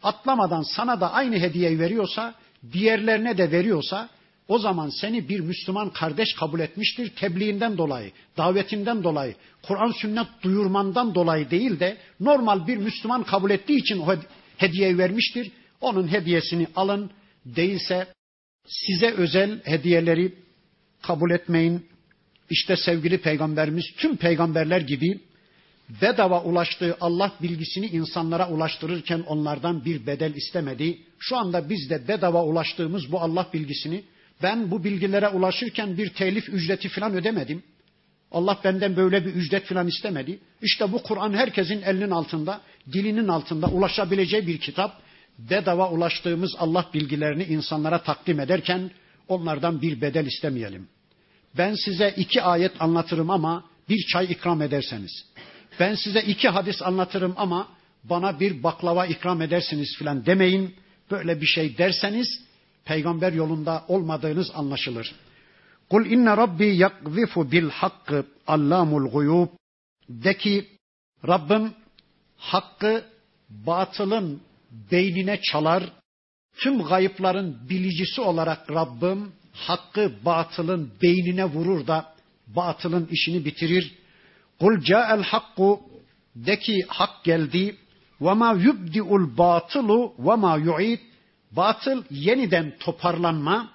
atlamadan sana da aynı hediyeyi veriyorsa, diğerlerine de veriyorsa o zaman seni bir Müslüman kardeş kabul etmiştir. Tebliğinden dolayı, davetinden dolayı, Kur'an sünnet duyurmandan dolayı değil de normal bir Müslüman kabul ettiği için o hediyeyi vermiştir. Onun hediyesini alın. Değilse size özel hediyeleri kabul etmeyin. İşte sevgili peygamberimiz tüm peygamberler gibi bedava ulaştığı Allah bilgisini insanlara ulaştırırken onlardan bir bedel istemedi. Şu anda biz de bedava ulaştığımız bu Allah bilgisini ben bu bilgilere ulaşırken bir telif ücreti falan ödemedim. Allah benden böyle bir ücret falan istemedi. İşte bu Kur'an herkesin elinin altında, dilinin altında ulaşabileceği bir kitap. Bedava ulaştığımız Allah bilgilerini insanlara takdim ederken onlardan bir bedel istemeyelim. Ben size iki ayet anlatırım ama bir çay ikram ederseniz. Ben size iki hadis anlatırım ama bana bir baklava ikram edersiniz filan demeyin. Böyle bir şey derseniz peygamber yolunda olmadığınız anlaşılır. Kul inne rabbi yakzifu bil hakkı allamul guyub. De ki Rabbim hakkı batılın beynine çalar. Tüm gayıpların bilicisi olarak Rabbim hakkı batılın beynine vurur da batılın işini bitirir. Kul ca'el hakku de ki hak geldi ve ma yubdi'ul batılu ve ma yu'id Batıl yeniden toparlanma,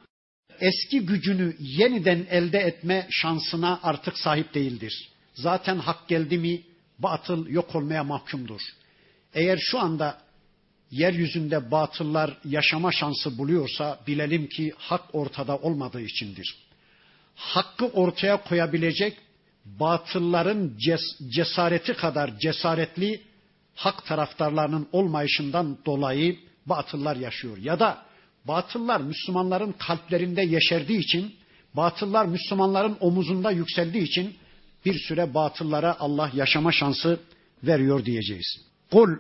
eski gücünü yeniden elde etme şansına artık sahip değildir. Zaten hak geldi mi batıl yok olmaya mahkumdur. Eğer şu anda yeryüzünde batıllar yaşama şansı buluyorsa bilelim ki hak ortada olmadığı içindir. Hakkı ortaya koyabilecek batılların ces cesareti kadar cesaretli hak taraftarlarının olmayışından dolayı batıllar yaşıyor. Ya da batıllar Müslümanların kalplerinde yeşerdiği için, batıllar Müslümanların omuzunda yükseldiği için bir süre batıllara Allah yaşama şansı veriyor diyeceğiz. Kul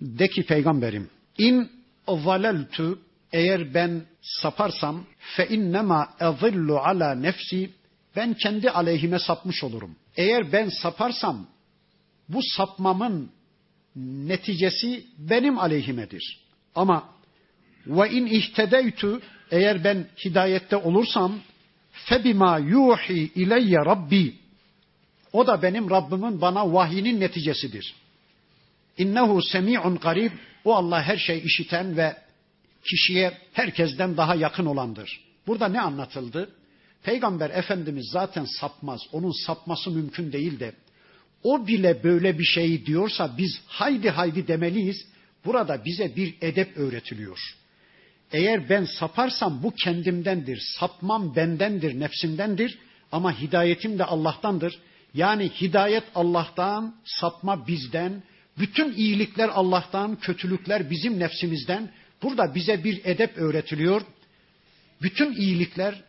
de ki peygamberim in zaleltu eğer ben saparsam fe innema ezillu ala nefsi ben kendi aleyhime sapmış olurum. Eğer ben saparsam bu sapmamın neticesi benim aleyhimedir. Ama ve in ihtedeytu eğer ben hidayette olursam febima yuhi ileyye rabbi o da benim Rabbimin bana vahyinin neticesidir. İnnehu semi'un garib. O Allah her şey işiten ve kişiye herkesten daha yakın olandır. Burada ne anlatıldı? Peygamber Efendimiz zaten sapmaz. Onun sapması mümkün değil de o bile böyle bir şeyi diyorsa biz haydi haydi demeliyiz. Burada bize bir edep öğretiliyor. Eğer ben saparsam bu kendimdendir. Sapmam bendendir, nefsimdendir. Ama hidayetim de Allah'tandır. Yani hidayet Allah'tan, sapma bizden, bütün iyilikler Allah'tan, kötülükler bizim nefsimizden. Burada bize bir edep öğretiliyor. Bütün iyilikler,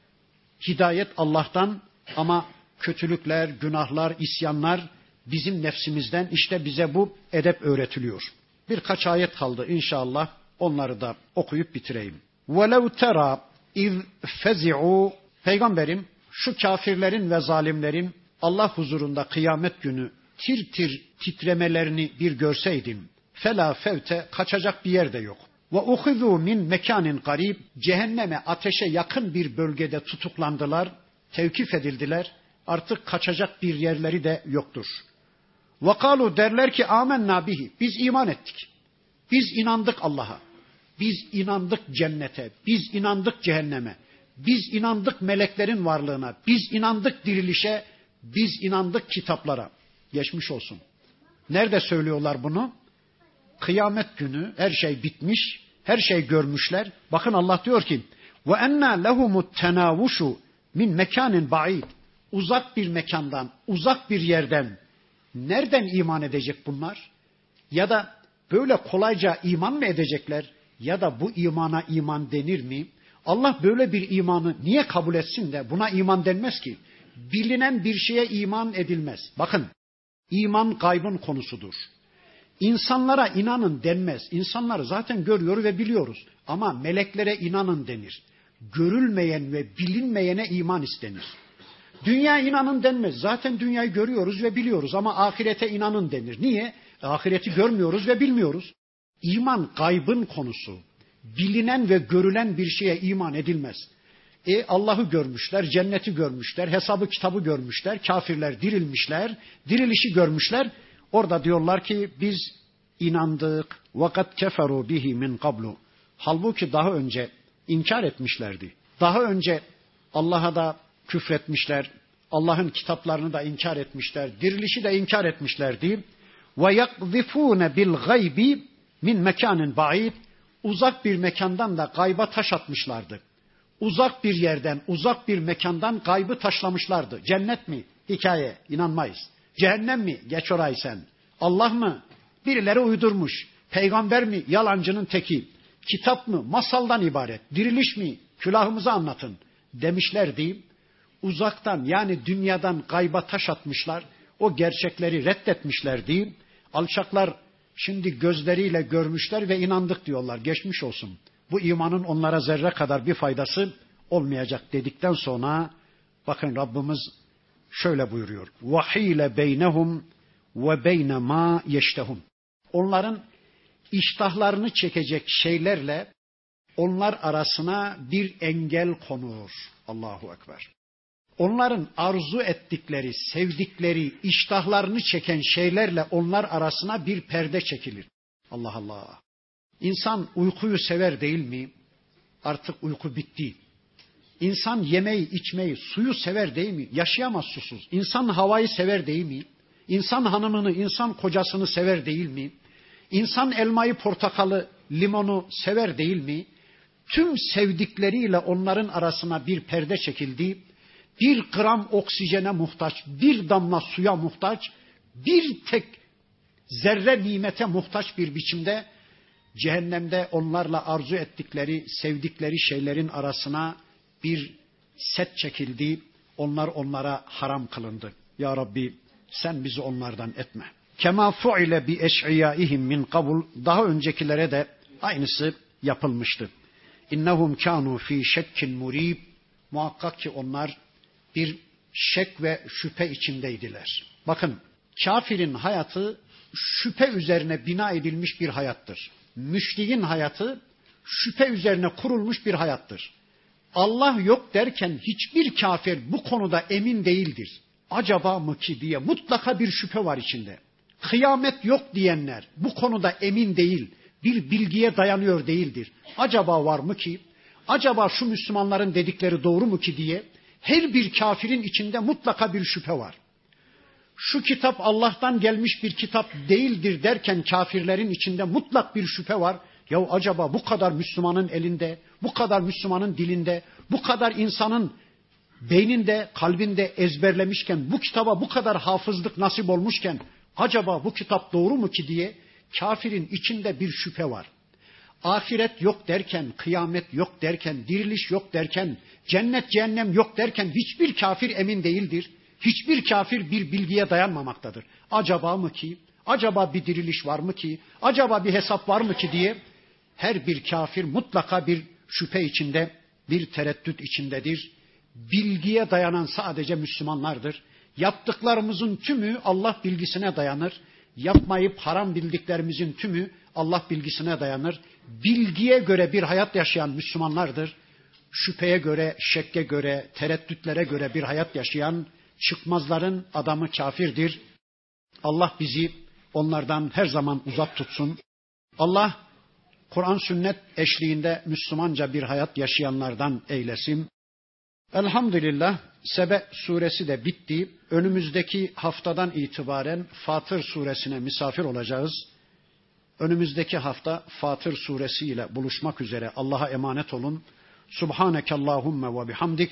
hidayet Allah'tan ama kötülükler, günahlar, isyanlar bizim nefsimizden. İşte bize bu edep öğretiliyor. Birkaç ayet kaldı inşallah. Onları da okuyup bitireyim. وَلَوْ تَرَى اِذْ فَزِعُوا Peygamberim şu kafirlerin ve zalimlerin Allah huzurunda kıyamet günü tir tir titremelerini bir görseydim. Fela fevte kaçacak bir yer de yok. Ve uhizu min mekanin garib cehenneme ateşe yakın bir bölgede tutuklandılar, tevkif edildiler. Artık kaçacak bir yerleri de yoktur. Ve kalu derler ki amenna bihi. Biz iman ettik. Biz inandık Allah'a. Biz inandık cennete. Biz inandık cehenneme. Biz inandık meleklerin varlığına. Biz inandık dirilişe. Biz inandık kitaplara. Geçmiş olsun. Nerede söylüyorlar bunu? Kıyamet günü her şey bitmiş, her şey görmüşler. Bakın Allah diyor ki: "Ve enna lehumut tenavuşu min mekanin ba'id." Uzak bir mekandan, uzak bir yerden nereden iman edecek bunlar? Ya da böyle kolayca iman mı edecekler? Ya da bu imana iman denir mi? Allah böyle bir imanı niye kabul etsin de buna iman denmez ki? bilinen bir şeye iman edilmez. Bakın iman kaybın konusudur. İnsanlara inanın denmez. İnsanları zaten görüyor ve biliyoruz. Ama meleklere inanın denir. Görülmeyen ve bilinmeyene iman istenir. Dünya inanın denmez. Zaten dünyayı görüyoruz ve biliyoruz ama ahirete inanın denir. Niye? Ahireti görmüyoruz ve bilmiyoruz. İman kaybın konusu. Bilinen ve görülen bir şeye iman edilmez. E Allah'ı görmüşler, cenneti görmüşler, hesabı kitabı görmüşler, kafirler dirilmişler, dirilişi görmüşler. Orada diyorlar ki biz inandık. Vakat keferu bihi min kablu. Halbuki daha önce inkar etmişlerdi. Daha önce Allah'a da küfretmişler. Allah'ın kitaplarını da inkar etmişler. Dirilişi de inkar etmişlerdi. Ve yakzifune bil gaybi min mekanin ba'id. Uzak bir mekandan da gayba taş atmışlardı uzak bir yerden, uzak bir mekandan kaybı taşlamışlardı. Cennet mi? Hikaye, inanmayız. Cehennem mi? Geç orayı sen. Allah mı? Birileri uydurmuş. Peygamber mi? Yalancının teki. Kitap mı? Masaldan ibaret. Diriliş mi? Külahımızı anlatın. Demişlerdi. Uzaktan yani dünyadan kayba taş atmışlar. O gerçekleri reddetmişlerdi. Alçaklar şimdi gözleriyle görmüşler ve inandık diyorlar. Geçmiş olsun bu imanın onlara zerre kadar bir faydası olmayacak dedikten sonra bakın Rabbimiz şöyle buyuruyor. Vahile beynehum ve beyne ma yeştehun. Onların iştahlarını çekecek şeylerle onlar arasına bir engel konur. Allahu Ekber. Onların arzu ettikleri, sevdikleri, iştahlarını çeken şeylerle onlar arasına bir perde çekilir. Allah Allah. İnsan uykuyu sever değil mi? artık uyku bitti. İnsan yemeği, içmeyi, suyu sever değil mi? Yaşayamaz susuz. İnsan havayı sever değil mi? İnsan hanımını, insan kocasını sever değil mi? İnsan elmayı, portakalı, limonu sever değil mi? Tüm sevdikleriyle onların arasına bir perde çekildi. Bir gram oksijene muhtaç, bir damla suya muhtaç, bir tek zerre nimete muhtaç bir biçimde cehennemde onlarla arzu ettikleri, sevdikleri şeylerin arasına bir set çekildi. Onlar onlara haram kılındı. Ya Rabbi sen bizi onlardan etme. Kema fuile bi eş'iyaihim min kabul daha öncekilere de aynısı yapılmıştı. İnnehum kanu fi şekkin murib muhakkak ki onlar bir şek ve şüphe içindeydiler. Bakın kafirin hayatı şüphe üzerine bina edilmiş bir hayattır. Müşriğin hayatı şüphe üzerine kurulmuş bir hayattır. Allah yok derken hiçbir kafir bu konuda emin değildir. Acaba mı ki diye mutlaka bir şüphe var içinde. Kıyamet yok diyenler bu konuda emin değil, bir bilgiye dayanıyor değildir. Acaba var mı ki? Acaba şu Müslümanların dedikleri doğru mu ki diye her bir kafirin içinde mutlaka bir şüphe var. Şu kitap Allah'tan gelmiş bir kitap değildir derken kafirlerin içinde mutlak bir şüphe var. Ya acaba bu kadar Müslümanın elinde, bu kadar Müslümanın dilinde, bu kadar insanın beyninde, kalbinde ezberlemişken, bu kitaba bu kadar hafızlık nasip olmuşken, acaba bu kitap doğru mu ki diye kafirin içinde bir şüphe var. Ahiret yok derken, kıyamet yok derken, diriliş yok derken, cennet cehennem yok derken hiçbir kafir emin değildir. Hiçbir kafir bir bilgiye dayanmamaktadır. Acaba mı ki, acaba bir diriliş var mı ki, acaba bir hesap var mı ki diye her bir kafir mutlaka bir şüphe içinde, bir tereddüt içindedir. Bilgiye dayanan sadece Müslümanlardır. Yaptıklarımızın tümü Allah bilgisine dayanır. Yapmayıp haram bildiklerimizin tümü Allah bilgisine dayanır. Bilgiye göre bir hayat yaşayan Müslümanlardır. Şüpheye göre, şekke göre, tereddütlere göre bir hayat yaşayan çıkmazların adamı kafirdir. Allah bizi onlardan her zaman uzak tutsun. Allah Kur'an sünnet eşliğinde Müslümanca bir hayat yaşayanlardan eylesin. Elhamdülillah Sebe suresi de bitti. Önümüzdeki haftadan itibaren Fatır suresine misafir olacağız. Önümüzdeki hafta Fatır suresi ile buluşmak üzere Allah'a emanet olun. Subhaneke Allahumma ve bihamdik.